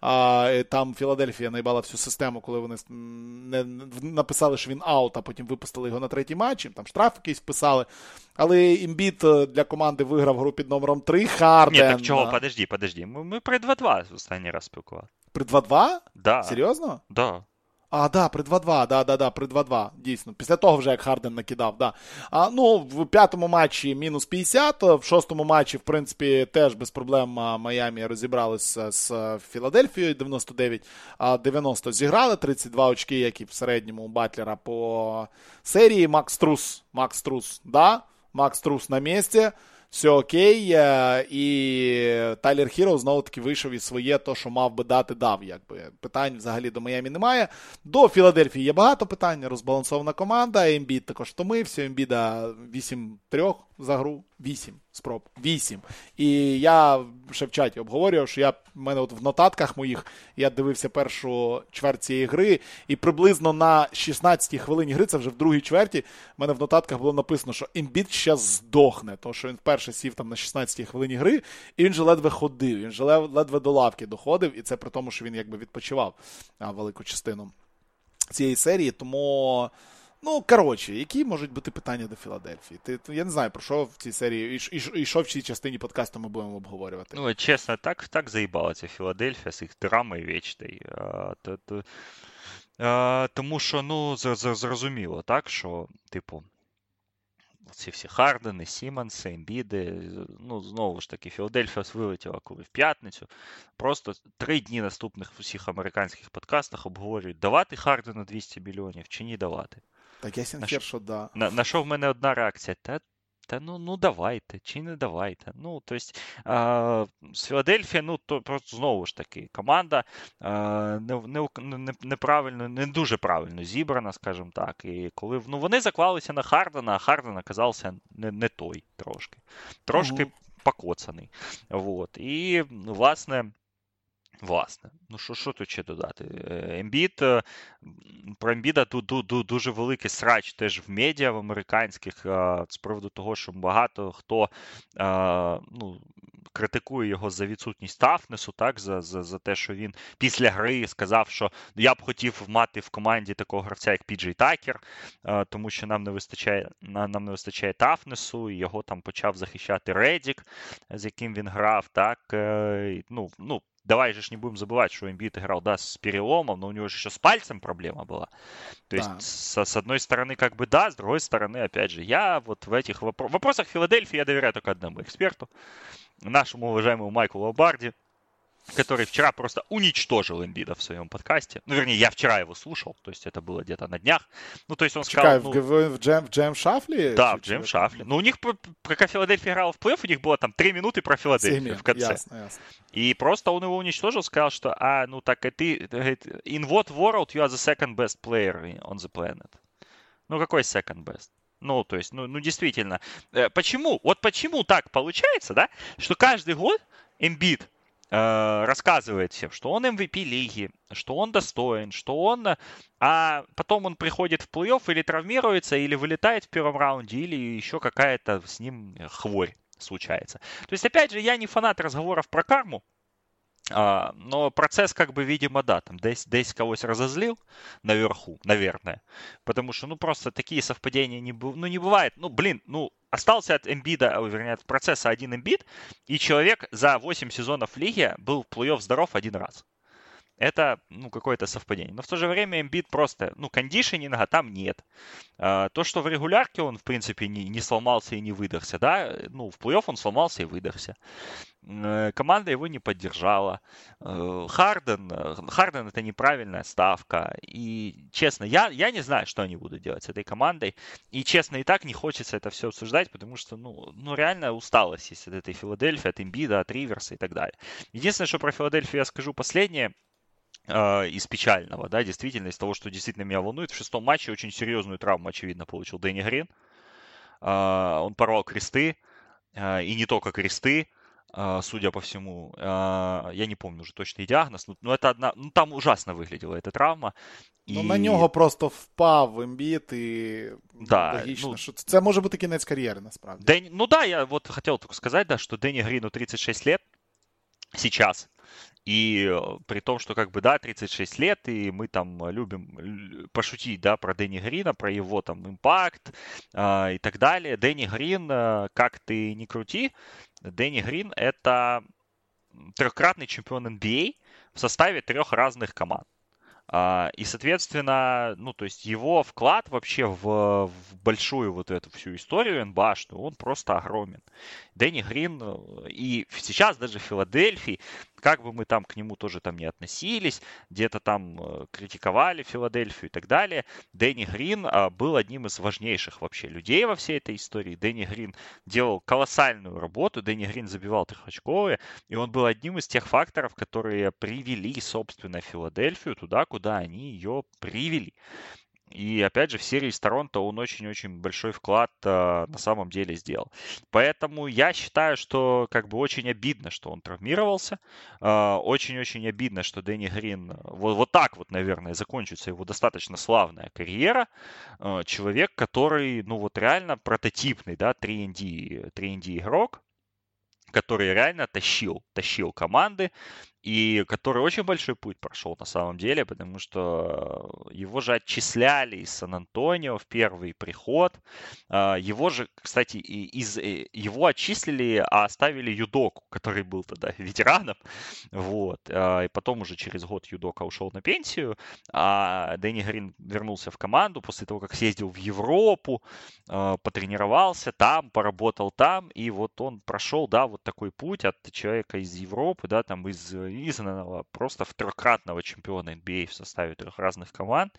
А, Там Філадельфія наїбала всю систему, коли вони не написали, що він аут, а потім випустили його на третій матчі. Там штраф якийсь вписали. Але імбіт е, для команди виграв гру під номером 3. Харден. Ні, так чого, подожди, подожди. Ми, ми при 2-2 останній раз спілкували. При 2-2? Да. Серйозно? Да. А, да, при 2-2, да, да, да, при 2-2, дійсно. Після того вже як Харден накидав, да. А, Ну, в п'ятому матчі мінус 50, в шостому матчі, в принципі, теж без проблем Майамі розібралися з Філадельфією 99, а 90 зіграли, 32 очки, як і в середньому у Батлера по серії. Макс Трус, Макс Трус, да, Макс Трус на місці все окей. Е, і Тайлер Хіро знову таки вийшов і своє, то, що мав би дати, дав. Якби. Питань взагалі до Майами немає. До Філадельфії є багато питань, розбалансована команда. Ембід також втомився. Ембіда 8-3 за гру. 8 спроб. 8. І я ще в чаті обговорював, що я в мене от в нотатках моїх я дивився першу чверть цієї гри, і приблизно на 16-й хвилині гри, це вже в другій чверті, в мене в нотатках було написано, що Ембіт зараз здохне, тому що він вперше сів там на 16-й хвилині гри, і він же ледве ходив, він же ледве до лавки доходив, і це при тому, що він якби відпочивав велику частину цієї серії. Тому. Ну, коротше, які можуть бути питання до Філадельфії? Ти, Я не знаю, про що в цій серії і, і, і що в цій частині подкасту ми будемо обговорювати. Ну, чесно, так так заїбала Філадельфія з їх драмою вічною. То, то, тому що, ну, зрозуміло, так, що, типу, ці всі Хардени, Сімонси, Ембіди. Ну, знову ж таки, Філадельфія вилетіла коли в п'ятницю. Просто три дні наступних в усіх американських подкастах обговорюють, давати Хардену 200 мільйонів чи ні давати. Так ясен хер, що да. На, на що в мене одна реакція? Та та ну ну давайте, чи не давайте. Ну, тобто, а, з Філадельфія, ну, то просто знову ж таки, команда а, не, не, не, неправильно, не дуже правильно зібрана, скажімо так. І коли ну, вони заклалися на Хардена, а Харден оказався не не той трошки. Трошки угу. покоцаний. Вот. І, власне. Власне, ну що що тут ще додати? Е, Ембіт, е, про Ембіда дуже великий срач теж в медіа в американських з приводу того, що багато хто ну, критикує його за відсутність тафнесу, так, за за, за те, що він після гри сказав, що я б хотів мати в команді такого гравця, як Піджей Такер, тому що нам не вистачає нам не вистачає тафнесу, і його там почав захищати Редік, з яким він грав. так, е, ну, ну, давай же ж не будем забывать, что Эмбит играл, да, с переломом, но у него же еще с пальцем проблема была. То да. есть, с, с одной стороны, как бы да, с другой стороны, опять же, я вот в этих вопро- вопросах Филадельфии я доверяю только одному эксперту, нашему уважаемому Майку Лобарди, который вчера просто уничтожил Эмбида в своем подкасте. Ну, вернее, я вчера его слушал, то есть это было где-то на днях. Ну, то есть он Чекай, сказал... Ну, в, в, джем, в джем Шафле? Да, в джем Шафле. Ну, у них, пока Филадельфия играла в плей-офф, у них было там три минуты про Филадельфию в конце. Ясно, ясно. И просто он его уничтожил, сказал, что, а, ну, так и ты, in what world you are the second best player on the planet? Ну, какой second best? Ну, то есть, ну, ну действительно. Э, почему? Вот почему так получается, да, что каждый год Эмбит рассказывает всем, что он MVP лиги, что он достоин, что он... А потом он приходит в плей-офф или травмируется, или вылетает в первом раунде, или еще какая-то с ним хворь случается. То есть, опять же, я не фанат разговоров про карму, а, но процесс, как бы, видимо, да, там десь, десь кого-то разозлил наверху, наверное. Потому что, ну, просто такие совпадения не, ну, не бывает. Ну, блин, ну, остался от Эмбида, вернее, от процесса один Эмбид, и человек за 8 сезонов лиги был в плей-офф здоров один раз. Это, ну, какое-то совпадение. Но в то же время Эмбит просто, ну, кондишнинга там нет. А, то, что в регулярке он, в принципе, не, не сломался и не выдохся, да, ну, в плей-офф он сломался и выдохся. Э, команда его не поддержала. Э, Харден, э, Харден это неправильная ставка. И честно, я, я не знаю, что они будут делать с этой командой. И честно, и так не хочется это все обсуждать, потому что, ну, ну реально усталость есть от этой Филадельфии, от Имбида, от Риверса и так далее. Единственное, что про Филадельфию я скажу последнее из печального, да, действительно, из того, что действительно меня волнует. В шестом матче очень серьезную травму, очевидно, получил Дэнни Грин. Он порвал кресты, и не только кресты. А, судя по всему. А, я не помню уже точный диагноз, но это одна, ну там ужасно выглядела эта травма. Ну, і... на нього просто впав ембіт, і да, логічно, ну, що це може бути кінець кар'єри, насправді. День... Ну да, я вот хотел только сказать, да, что Дэнни Грину 36 лет сейчас. И э, при том, что как бы, да, 36 лет, и мы там любим пошутить, да, про Дэнни Грина, про его там импакт э, и так далее. Дэнни Грин, э, как ты не крути, Дэнни Грин это трехкратный чемпион NBA а в составе трех разных команд. А, и, соответственно, ну, то есть его вклад вообще в, в большую вот эту всю историю НБА, что он просто огромен. Дэнни Грин э, и сейчас даже в Филадельфии, как бы мы там к нему тоже там не относились, где-то там э, критиковали Филадельфию и так далее, Дэнни Грин а, был одним из важнейших вообще людей во всей этой истории. Дэнни Грин делал колоссальную работу, Дэнни Грин забивал трехочковые, и он был одним из тех факторов, которые привели, собственно, Филадельфию туда, куда они ее привели. И опять же, в серии с Торонто он очень-очень большой вклад э, на самом деле сделал. Поэтому я считаю, что как бы очень обидно, что он травмировался. Э, очень-очень обидно, что Дэнни Грин вот, вот так вот, наверное, закончится его достаточно славная карьера. Э, человек, который, ну вот реально прототипный, да, 3ND, 3ND игрок, который реально тащил, тащил команды, и который очень большой путь прошел на самом деле, потому что его же отчисляли из Сан-Антонио в первый приход. А, его же, кстати, из, э, его отчислили, а оставили Юдоку, который был тогда ветераном. Вот. А, и потом уже через год Юдока ушел на пенсию, а Дэнни Грин вернулся в команду после того, как съездил в Европу, а, потренировался там, поработал там, и вот он прошел, да, вот такой путь от человека из Европы, да, там из признанного просто в трехкратного чемпиона NBA в составе трех разных команд.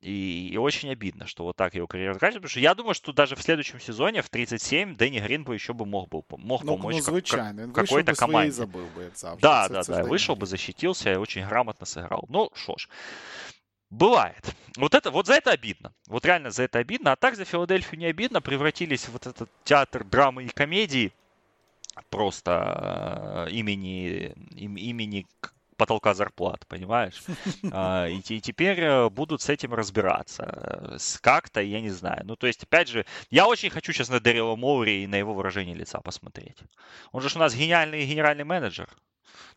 И, и очень обидно, что вот так его карьера заканчивается, потому что я думаю, что даже в следующем сезоне в 37 Дэнни Грин бы еще бы мог, был, мог ну, помочь ну, как, какой-то команде. Забыл бы да, да, да, вышел бы, защитился и очень грамотно сыграл. Ну, что ж, Бывает. Вот, это, вот за это обидно. Вот реально за это обидно. А так за Филадельфию не обидно. Превратились в вот этот театр драмы и комедии просто э, имени, имени потолка зарплат, понимаешь? А, и, и теперь э, будут с этим разбираться. Как-то, я не знаю. Ну, то есть, опять же, я очень хочу сейчас на Дэрила Моури и на его выражение лица посмотреть. Он же у нас гениальный генеральный менеджер.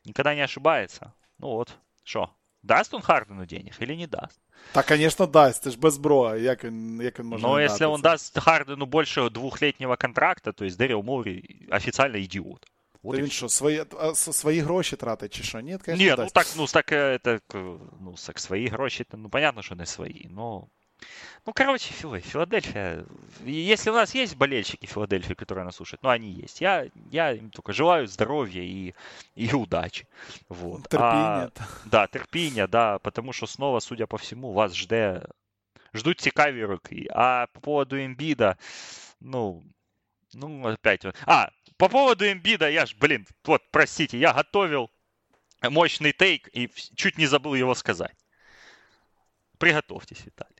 Никогда не ошибается. Ну вот, что, даст он Хардену денег или не даст? Та, конечно, дасть, це ж без бро, як він, як він може Но если он даст Хардену больше двухлетнего контракта, то есть Дэрил Моури официально идиот. Вот Та він що, свої, свої гроші тратить чи що? Ні, конечно, Ні, ну так, ну так, это, ну, так свої гроші, ну понятно, що не свої, но ну, короче, Филадельфия. Если у нас есть болельщики Филадельфии, которые нас слушают, ну, они есть. Я, я им только желаю здоровья и, и удачи. Вот. Терпения. А, да, терпения, да, потому что снова, судя по всему, вас жде, ждут цікаві роки. А по поводу Эмбида, ну, ну, опять... А, по поводу Эмбида, я ж, блин, вот, простите, я готовил мощный тейк и чуть не забыл его сказать. Приготовьтесь, Виталий.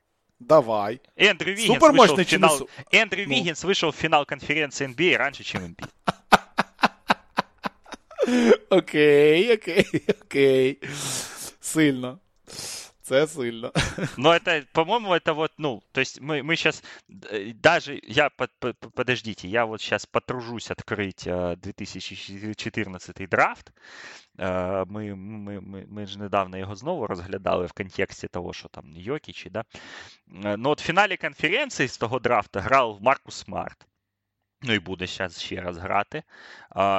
Давай. Эндрю Виггинс, вышел в, финал... Эндрю ну. Виггинс вышел в финал конференции NBA раньше, чем NBA. Окей, окей, окей. Сильно. Це сильно. Но это, по-моему, это вот, ну, то есть мы, мы сейчас, даже, я, под, под, подождите, я вот сейчас потружусь открыть 2014 драфт. Ми, ми, ми, ми ж недавно його знову розглядали в контексті того, що там Йокічі, да? Ну от в фіналі конференції з того драфта грав Маркус Смарт. Ну і буде зараз ще раз грати.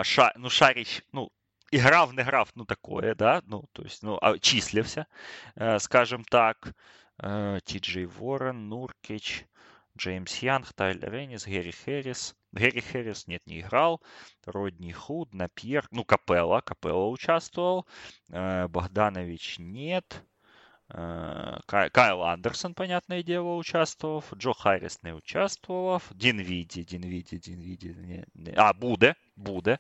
Ша, ну, Шаріч, ну, играв, не грав, ну такое, да, ну, то есть, ну, а, числился, э, скажем так. Э, Ти Джей Ворон, Нуркич, Джеймс Янг, Тайлер Эннис, Гэри Хэрис. Гэри Хэрис, нет, не играл. Родни Худ, Напьер, ну, Капелла, Капелла участвовал. Э, Богданович нет. Э, Кайл Андерсон, понятное дело, участвовал. Джо Харрис не участвовал. Динвиди, Динвиди, Динвиди. Не, не. А, Буде, Буде.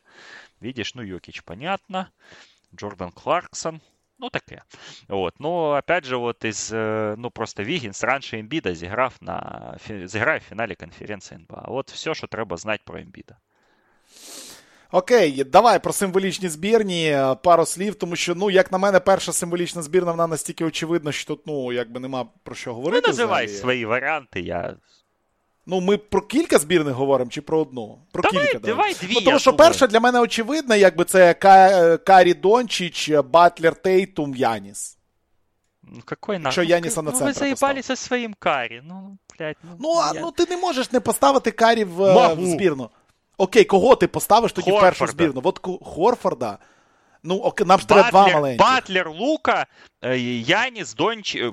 Видишь, ну, Йокич, понятно. Джордан Кларксон. Ну, таке. От. Ну, опять же, от із, ну, просто Вігінс раніше Ембіда зіграв на, зіграє в фіналі конференції НБА. От все, що треба знати про Ембіда. Окей, давай про символічні збірні е, пару слів, тому що, ну, як на мене, перша символічна збірна, вона настільки очевидна, що тут, ну, якби нема про що говорити. Ну, називай взагалі. свої варіанти, я. Ну, ми про кілька збірних говоримо чи про одну? Про давай, кілька. Давай, дві, ну, Тому що думаю. перша для мене очевидна, якби це Карі Дончич, Батлер Тейтум, Яніс. Ну, какой нахуй? Що Яніса ну, на центр ви заїбали со своїм Карі. Ну, блядь, ну, ну, а, я... ну, ти не можеш не поставити Карі в, в збірну. Окей, кого ти поставиш тоді Хорфорда. в першу збірну? От Хорфорда. Ну, ок, нам ж треба два маленькі. Батлер, Лука, е, Яніс, Донч... Е,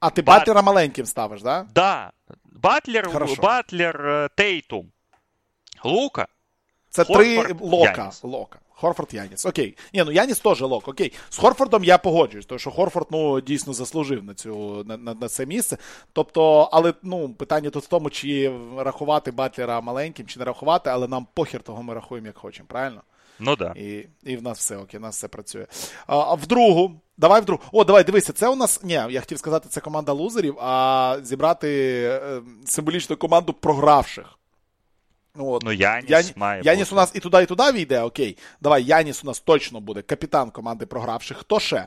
а ти Бат... Батлера маленьким ставиш, да? Да. Батлер, Хорошо. Батлер, е, Тейтум, Лука. Це Хорфорд, три лока. Яніс. лока. Хорфорд Яніс. Окей. Ні, ну Яніс теж лок. Окей. З Хорфордом я погоджуюсь, тому що Хорфорд ну, дійсно заслужив на цю, на, на, на це місце. Тобто, але ну, питання тут в тому, чи рахувати Батлера маленьким, чи не рахувати, але нам похер того ми рахуємо, як хочемо, правильно? Ну да. І і в нас все окей, в нас все працює. А, а в другу, давай в другу. О, давай, дивися, це у нас. Ні, я хотів сказати, це команда лузерів, а зібрати е, символічну команду програвших. Ну, от. Ну, Яніс Яні... має Яніс бути. у нас і туди, і туди війде, окей. Давай, Яніс у нас точно буде. Капітан команди програвших. Хто ще?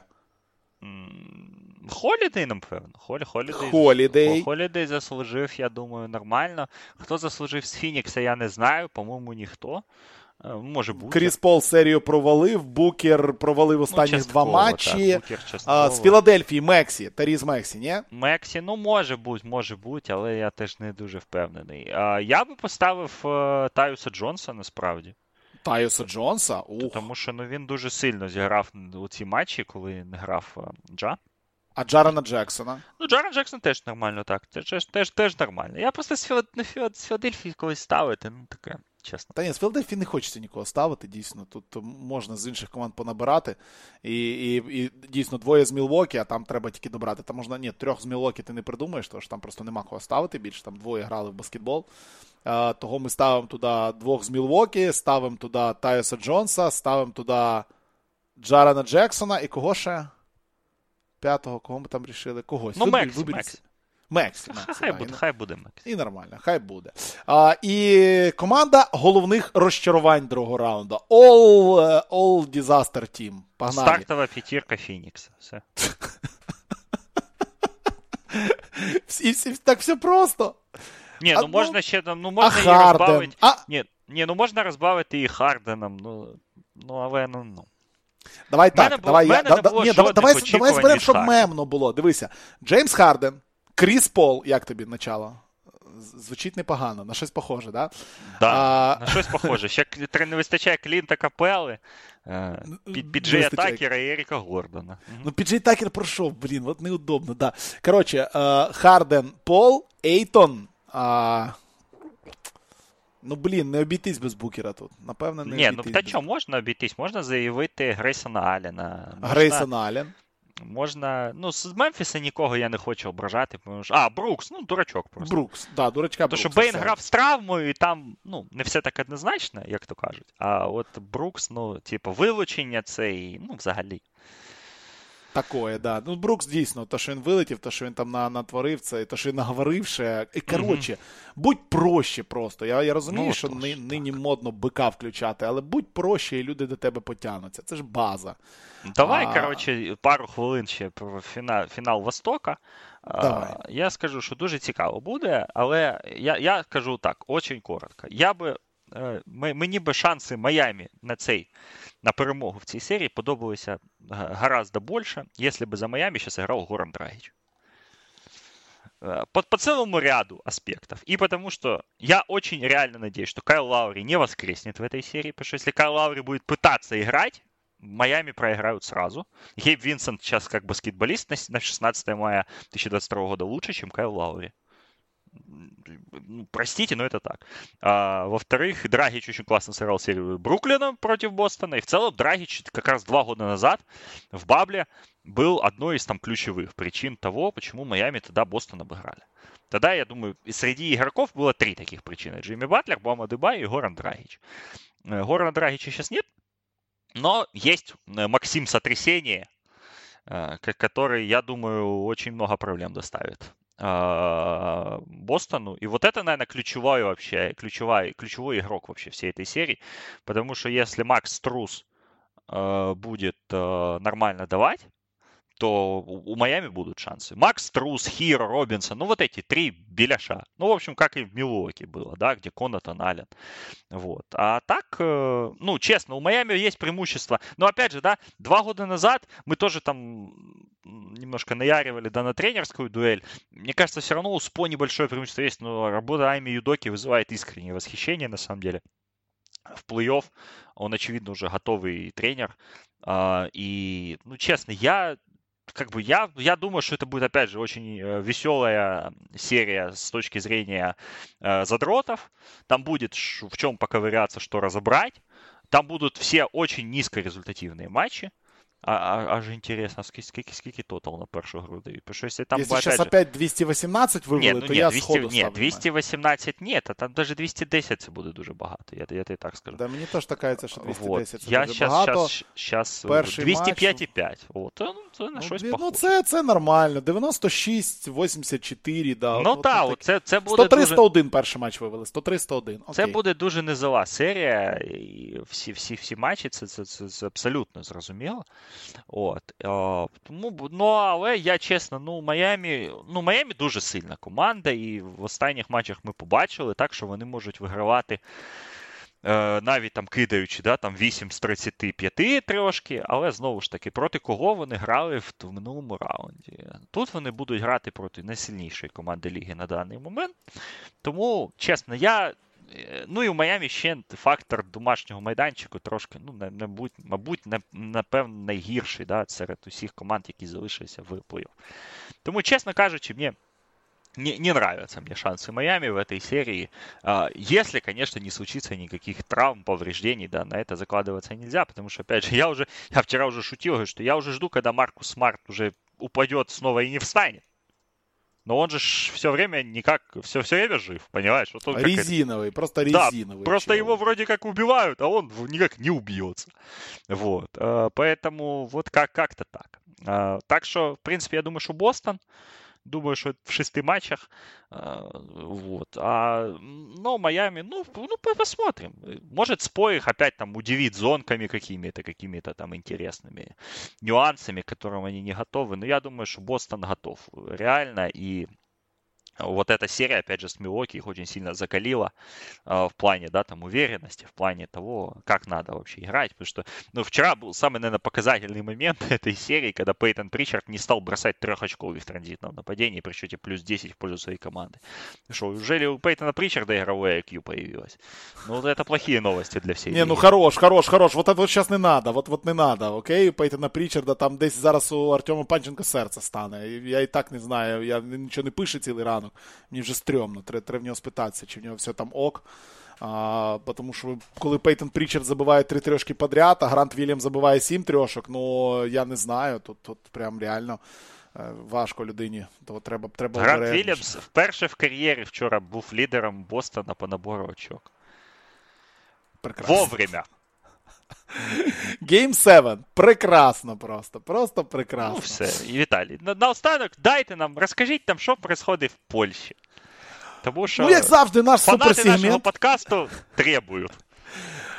Холідей, напевно. Холідей. Холідей. Холідей заслужив, я думаю, нормально. Хто заслужив з Фінікса, я не знаю. По-моєму, ніхто. Е, може бути. Кріс Пол серію провалив, Букер провалив останні ну, два матчі. Так, а, з Філадельфії Мексі, Таріз Мексі, ні? Мексі, ну може бути, може бути, але я теж не дуже впевнений. А, Я би поставив е, Таюса Джонса насправді. Таюса Джонса? Ух. Тому що ну, він дуже сильно зіграв у ці матчі, коли не грав е, Джа. А Джарена Джексона? Ну, Джарен Джексон теж нормально, так. Теж теж, теж нормально. Я просто з Філадельфії когось ставити, ну таке чесно. Та ні, з Філадельфії не хочеться нікого ставити. Дійсно, тут можна з інших команд понабирати. І і, і дійсно двоє з Мілвокі, а там треба тільки добрати. Там можна ні, трьох з Мілвокі ти не придумаєш, тому що там просто нема кого ставити більше. Там двоє грали в баскетбол. А, того ми ставимо туди двох з Мілвокі, ставимо туди Тайоса Джонса, ставимо туди Джарена Джексона і кого ще? П'ятого, кого ми там рішили? Когось. Ну, Мекс, Мекс. Мексі. Хай буде, хай буде Мексі. І нормально, хай буде. А, І команда головних розчарувань другого раунду. All, uh, all Disaster Team. Погнали. Стартова п'ятірка Фінікса. Все. всі, всі, так все просто. Ні, ну а, можна ну, ще ну, можна а і розбавити. А... Ні, ні, ну можна розбавити і Харденом, ну, ну але ну. ну. Давай так, було, давай я, да, ні, давай, давай, давай зберемо, щоб мемно було. Дивися, Джеймс Харден, Кріс Пол, як тобі начало? Звучить непогано, на щось похоже, да? Да, а... на щось похоже. Ще не вистачає Клінта Капели, е, Піджея Такера і Еріка Гордона. Ну, Піджей Такер пройшов, блін, от неудобно, да. Коротше, е, Харден, Пол, Ейтон. А... Ну, блін, не обійтись без букера тут. Напевно, не Ні, обійтись. ну та без... чого можна обійтись? Можна заявити Грейсона Аллена. Можна... Грейсон Аллен. Можна. Ну, з Мемфіса нікого я не хочу ображати. Тому що... А, Брукс, ну, дурачок просто. Брукс, да, дурачка Тому що Бейн грав з травмою, і там ну, не все так однозначно, як то кажуть. А от Брукс, ну, типу, вилучення це і, ну, взагалі. Такое, да. Ну, Брукс дійсно, то, що він вилетів, то, що він там на, натворив це, то, що він наговорив ще. І коротше, mm-hmm. будь проще просто. Я я розумію, ну, що тож, нині модно бика включати, але будь проще, і люди до тебе потягнуться. Це ж база. Давай, а... коротше, пару хвилин ще про фінал, фінал Востока. Давай. А, я скажу, що дуже цікаво буде, але я я кажу так, очень коротко. Я би, Мені би шанси Майамі на цей на перемогу в цій серії подобалися гораздо більше, якщо б за Майами сейчас играл Горан Драгич. По, по целому ряду аспектов. И потому что я очень реально надеюсь, что Кайл Лаури не воскреснет в этой серии, потому что если Кайл Лаури будет пытаться играть, Майами проиграют сразу. Гейб Винсент сейчас как баскетболист на 16 мая 2022 года лучше, чем Кайл Лаури. Ну, простите, но это так. А, во-вторых, Драгич очень классно сыграл серию Бруклина против Бостона. И в целом Драгич как раз два года назад в Бабле был одной из там ключевых причин того, почему Майами тогда Бостон обыграли. Тогда, я думаю, среди игроков было три таких причины. Джимми Батлер, Бома Дебай и Горан Драгич. Э, Горана Драгича сейчас нет, но есть э, Максим Сотрясение, э, который, я думаю, очень много проблем доставит Бостону. И вот это, наверное, ключевой вообще, ключевой, ключевой игрок вообще всей этой серии. Потому что если Макс Трус будет нормально давать, то у Майами будут шансы. Макс Трус, Хиро, Робинсон, ну вот эти три беляша. Ну, в общем, как и в Милуоке было, да, где Конатан Аллен. Вот. А так, э, ну, честно, у Майами есть преимущество. Но опять же, да, два года назад мы тоже там немножко наяривали, да, на тренерскую дуэль. Мне кажется, все равно у СПО небольшое преимущество есть, но работа Айми Юдоки вызывает искреннее восхищение, на самом деле. В плей-офф он, очевидно, уже готовый тренер. Uh, и, ну, честно, я как бы я, я думаю, что это будет, опять же, очень э, веселая серия с точки зрения э, задротов. Там будет в чем поковыряться, что разобрать. Там будут все очень низкорезультативные матчи. А, а, аж интересно, скільки, скільки тотал на першу гру дають? Потому если там Если сейчас же... опять 218 вивели, ні, ну, то я 200, сходу Ні, 218 ні, а там даже 210 це буде дуже багато, я, я тобі так скажу. Да, мені теж так кажеться, що 210 вот. це я дуже щас, багато. Щас, 205,5. От, ну, це на ну, щось ну, похоже. це, це нормально. 96, 84, да. Ну от, так, от, це, це буде 100-301 дуже... перший матч вивели, 100-301. Це буде дуже низова серія, і всі, всі, всі матчі, це, це, це, це абсолютно зрозуміло. От. Тому, ну, але я чесно, ну, Майамі, ну, Майамі дуже сильна команда, і в останніх матчах ми побачили так, що вони можуть вигравати. Навіть там кидаючи да, там 8 з 35 трошки, але знову ж таки, проти кого вони грали в, минулому раунді. Тут вони будуть грати проти найсильнішої команди ліги на даний момент. Тому, чесно, я Е, ну і в Майамі ще фактор домашнього майданчику трошки, ну, мабуть, мабуть, напевно, найгірший да, серед усіх команд, які залишилися в плей-офф. Тому, чесно кажучи, мені не, не нравятся мне шансы Майами в этой серии. Если, конечно, не случится никаких травм, повреждений, да, на это закладываться нельзя, потому что, опять же, я уже, я вчера уже шутил, что я уже жду, когда Маркус Смарт уже упадет снова и не встанет но он же все время никак, все, все время жив, понимаешь? Вот он резиновый, просто резиновый. Да, просто его вроде как убивают, а он никак не убьется. Вот, э, поэтому вот как- как-то так. Э, так что, в принципе, я думаю, что Бостон, Думаю, что в шести матчах. Вот. А, но Майами, ну, ну, посмотрим. Может, Спо их опять там удивит зонками какими-то, какими-то там интересными нюансами, к которым они не готовы. Но я думаю, что Бостон готов реально. И вот эта серия, опять же, с Милоки их очень сильно закалила э, в плане, да, там, уверенности, в плане того, как надо вообще играть, потому что, ну, вчера был самый, наверное, показательный момент этой серии, когда Пейтон Причард не стал бросать трехочковый в транзитном нападении при счете плюс 10 в пользу своей команды. Что, уже у Пейтона Причарда игровое IQ появилось? Ну, это плохие новости для всей Не, ну, хорош, хорош, хорош, вот это вот сейчас не надо, вот, вот не надо, окей, Пейтона Причарда там десь зараз у Артема Панченка серце стане, я і так не знаю, я нічого не пишу цілий ранок, ранок. Мені вже стрьомно, треба, в нього спитатися, чи в нього все там ок. А, Тому що коли Пейтон Прічард забиває три трьошки подряд, а Грант Вільям забиває сім трьошок, ну я не знаю. Тут тут прям реально е, важко людині. То треба треба Грант Вільямс вперше в кар'єрі вчора був лідером Бостона по набору очок. Прекрасно. Вовремя. Game 7. Прекрасно просто. Просто прекрасно. Ну, все. І Віталій, на, наостанок дайте нам, розкажіть там, що происходить в Польщі. Тому що ну, як завжди, наш суперсегмент... нашого подкасту требують.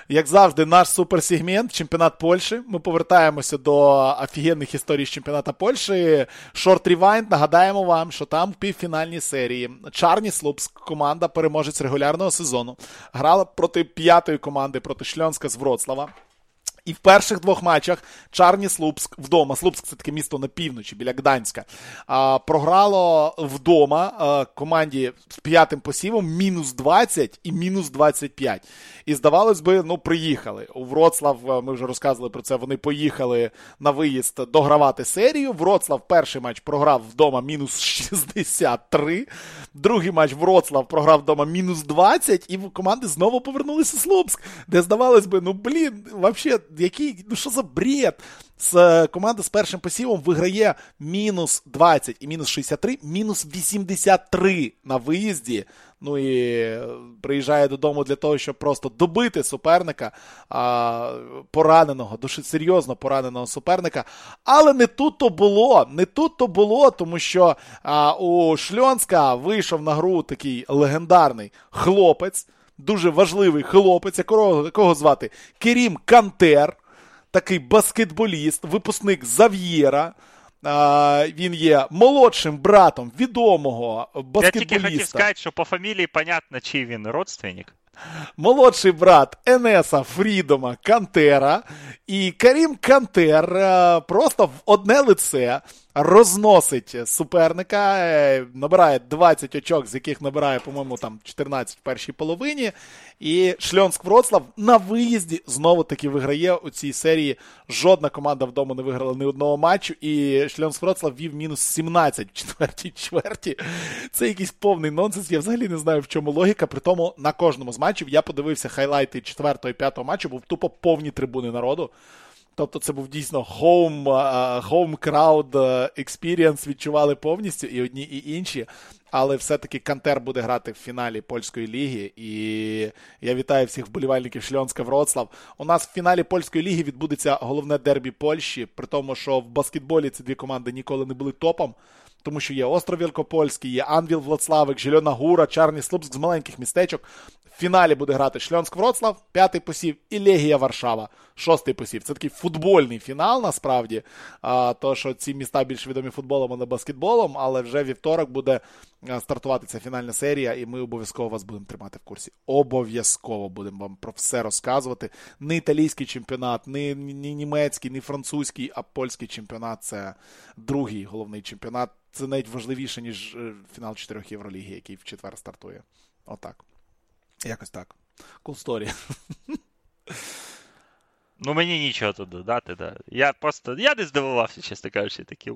Як завжди, наш суперсегмент, чемпіонат Польщі. Ми повертаємося до офігенних історій з чемпіоната Польщі. Шорт Рівайнд. Нагадаємо вам, що там в півфінальній серії Чарні Слупс, команда переможець регулярного сезону, грала проти п'ятої команди проти Шльонська з Вроцлава. І в перших двох матчах Чарні Слупськ вдома. Слупськ це таке місто на півночі біля Гданська. А, Програло вдома а, команді з п'ятим посівом мінус 20 і мінус 25. І здавалось би, ну приїхали. У Вроцлав, ми вже розказували про це. Вони поїхали на виїзд догравати серію. Вроцлав перший матч програв вдома мінус 63. Другий матч Вроцлав програв вдома мінус 20, і команди знову повернулися в Слупськ, де здавалось би, ну блін, взагалі, який, ну що за бред? З е, команда з першим посівом виграє мінус 20 і мінус 63, мінус 83 на виїзді. Ну і приїжджає додому для того, щоб просто добити суперника а, пораненого, дуже серйозно пораненого суперника. Але не тут то було. Не тут то було, тому що а, у Шльонська вийшов на гру такий легендарний хлопець, дуже важливий хлопець, якого, якого звати Керім Кантер такий баскетболіст, випускник Зав'єра. Він є молодшим братом відомого баскетболіста. Я тільки хотів сказати, що по фамілії понятно, чий він родственник. Молодший брат Енеса Фрідома Кантера. І Карім Кантер просто в одне лице розносить суперника, е, набирає 20 очок, з яких набирає, по-моєму, там 14 в першій половині. І Шльонськ Вроцлав на виїзді знову таки виграє у цій серії. Жодна команда вдома не виграла ні одного матчу. І Шльонськ Вроцлав вів мінус 17 в четвертій чверті. Це якийсь повний нонсенс. Я взагалі не знаю, в чому логіка. При тому на кожному з матчів я подивився хайлайти четвертого і п'ятого матчу, був тупо повні трибуни народу. Тобто це був дійсно home, home crowd experience, відчували повністю і одні, і інші. Але все-таки Кантер буде грати в фіналі польської ліги. І я вітаю всіх вболівальників Шльонська Вроцлав. У нас в фіналі польської ліги відбудеться головне дербі Польщі, при тому, що в баскетболі ці дві команди ніколи не були топом. Тому що є Остров Вілкопольський, є Анвіл Влацлавик, Жильона Гура, Чарний Слупськ з маленьких містечок. Фіналі буде грати Шльонськ Вроцлав, п'ятий посів, і Легія Варшава, шостий посів. Це такий футбольний фінал, насправді. А, То, що ці міста більш відомі футболом, а не баскетболом, але вже вівторок буде стартувати ця фінальна серія, і ми обов'язково вас будемо тримати в курсі. Обов'язково будемо вам про все розказувати. Не італійський чемпіонат, не, не німецький, не французький, а польський чемпіонат це другий головний чемпіонат. Це навіть важливіше, ніж е, фінал чотирьох Євроліги, який в четвер стартує. Отак. Якось так. Cool story. Ну, мені нічого тут додати, да. Я просто. Я не здивувався, чесно кажучи, такі,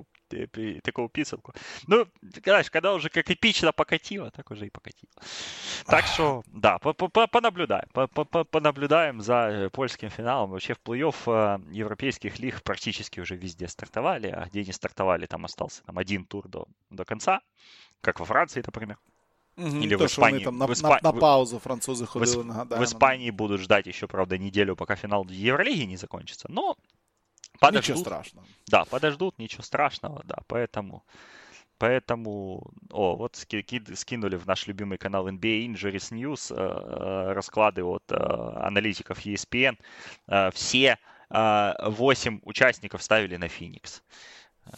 такого підсумку. Ну, знаєш, коли вже як епічно покатило, так уже і покатило. Так що, да, понаблюдаємо. Понаблюдаем за э, польским финалом. Вообще в плей-офф э, европейских лиг практически уже везде стартовали, а где не стартовали, там остался там, один тур до, до конца, как во Франции, например. Угу, Или то, в Испании. Вони там на, в Испа... на, на паузу французы ходили, в, нагадаю. В Испании будут ждать еще, правда, неделю, пока финал Евролиги не закончится. Но подождут. Ничего страшного. Да, подождут, ничего страшного, да, поэтому... Поэтому, о, вот скинули в наш любимый канал NBA Injuries News э, расклады от э, аналитиков ESPN. Э, все 8 участников ставили на Феникс.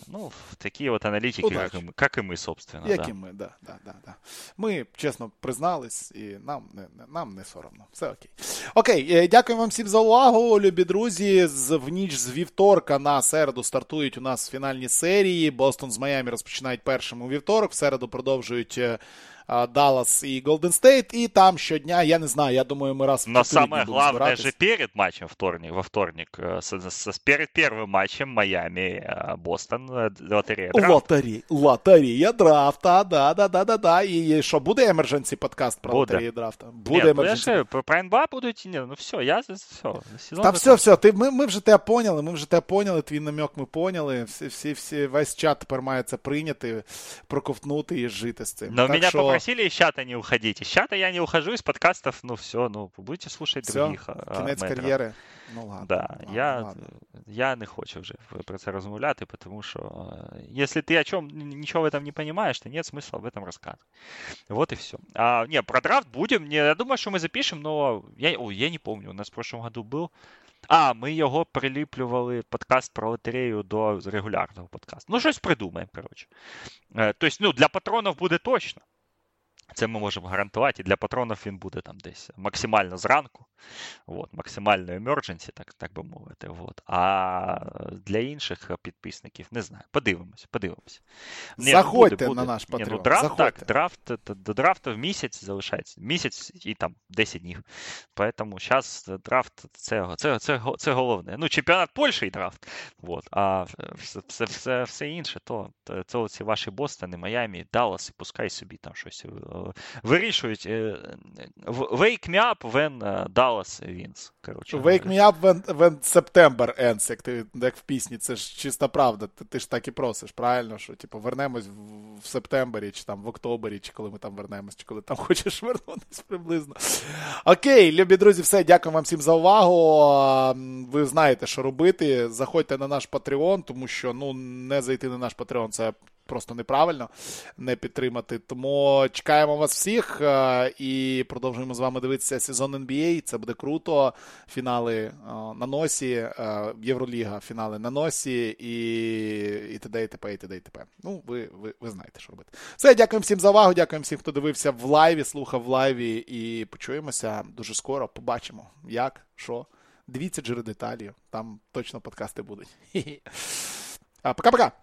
Ну, такі от аналітики, як і, ми, як і ми, собственно. Як да. і ми, да, да, да, да. Ми чесно признались, і нам не, нам не соромно. Все окей. Окей, е, дякую вам всім за увагу, любі друзі. З, в ніч з вівторка на середу стартують у нас фінальні серії. Бостон з Майами розпочинають першим у вівторок. В середу продовжують е, Даллас и Голден Стейт, и там щодня, я не знаю, я думаю, мы раз в Но самое главное же перед матчем вторник, во вторник, э, с, с, перед первым матчем Майами, э, Бостон, э, лотерея драфта. Лотерея, лотерея драфта, да, да, да, да, да. І що, буде емердженсі подкаст про буде. лотерею драфта? Буде емердженсі. Про НБА будуть, ні, ну все, я, все. Сезон Та все, все, ти, ми, ми вже тебе поняли, ми вже тебе поняли, твій намек ми поняли, всі, всі, всі, весь чат тепер має це прийняти, проковтнути і жити з цим. Но так, мене що попросили из чата не уходить. Из чата я не ухожу, из подкастов, ну все, ну будете слушать все, других. Кінець кар'єри. Ну ладно. Да, ладно, я ладно. я не хочу вже про це розмовляти, тому що якщо ти о чем ничего в этом не понимаешь, то нет смысла об этом рассказывать. Вот и все. А, не, про драфт будем. Не, я думаю, что мы запишем, но я, о, я не помню, у нас в прошлом году был. А, ми його приліплювали подкаст про лотерею до регулярного подкасту. Ну, щось придумаємо, коротше. Тобто, ну, для патронів буде точно. Це ми можемо гарантувати. І для патронів він буде там десь максимально зранку, от, максимально emergency, так так би мовити. От. А для інших підписників не знаю. Подивимось, подивимось. Ні, Заходьте буде, буде. на наш патрон. ну, драфт, так, драфт, до драфту в місяць залишається. Місяць і там 10 днів. Тому зараз драфт це це, це, це головне. Ну, чемпіонат Польщі і драфт. От. А все все, все, все інше, то, то, то ці ваші Бостони, Майамі, Даллас, і пускай собі там щось вирішують. Wake me up when Dallas wins. Коротше, Wake me up when, when September ends, як ти як в пісні, це ж чиста правда. Ти, ти ж так і просиш, правильно? Що типу, вернемось в, в септембері, чи там в октобері, чи коли ми там вернемось, чи коли там хочеш вернутися приблизно. Окей, любі друзі, все. Дякую вам всім за увагу. Ви знаєте, що робити. Заходьте на наш Patreon, тому що ну, не зайти на наш Patreon це просто неправильно не підтримати. Тому чекаємо вас всіх е, і продовжуємо з вами дивитися сезон NBA. Це буде круто. Фінали е, на носі, е, Євроліга, фінали на носі і і т.д. і т.п. і т.д. і т.п. Ну, ви, ви, ви знаєте, що робити. Все, дякуємо всім за увагу. Дякуємо всім, хто дивився в лайві, слухав в лайві. І почуємося дуже скоро. Побачимо, як, що. Дивіться джири деталі, там точно подкасти будуть. Пока-пока!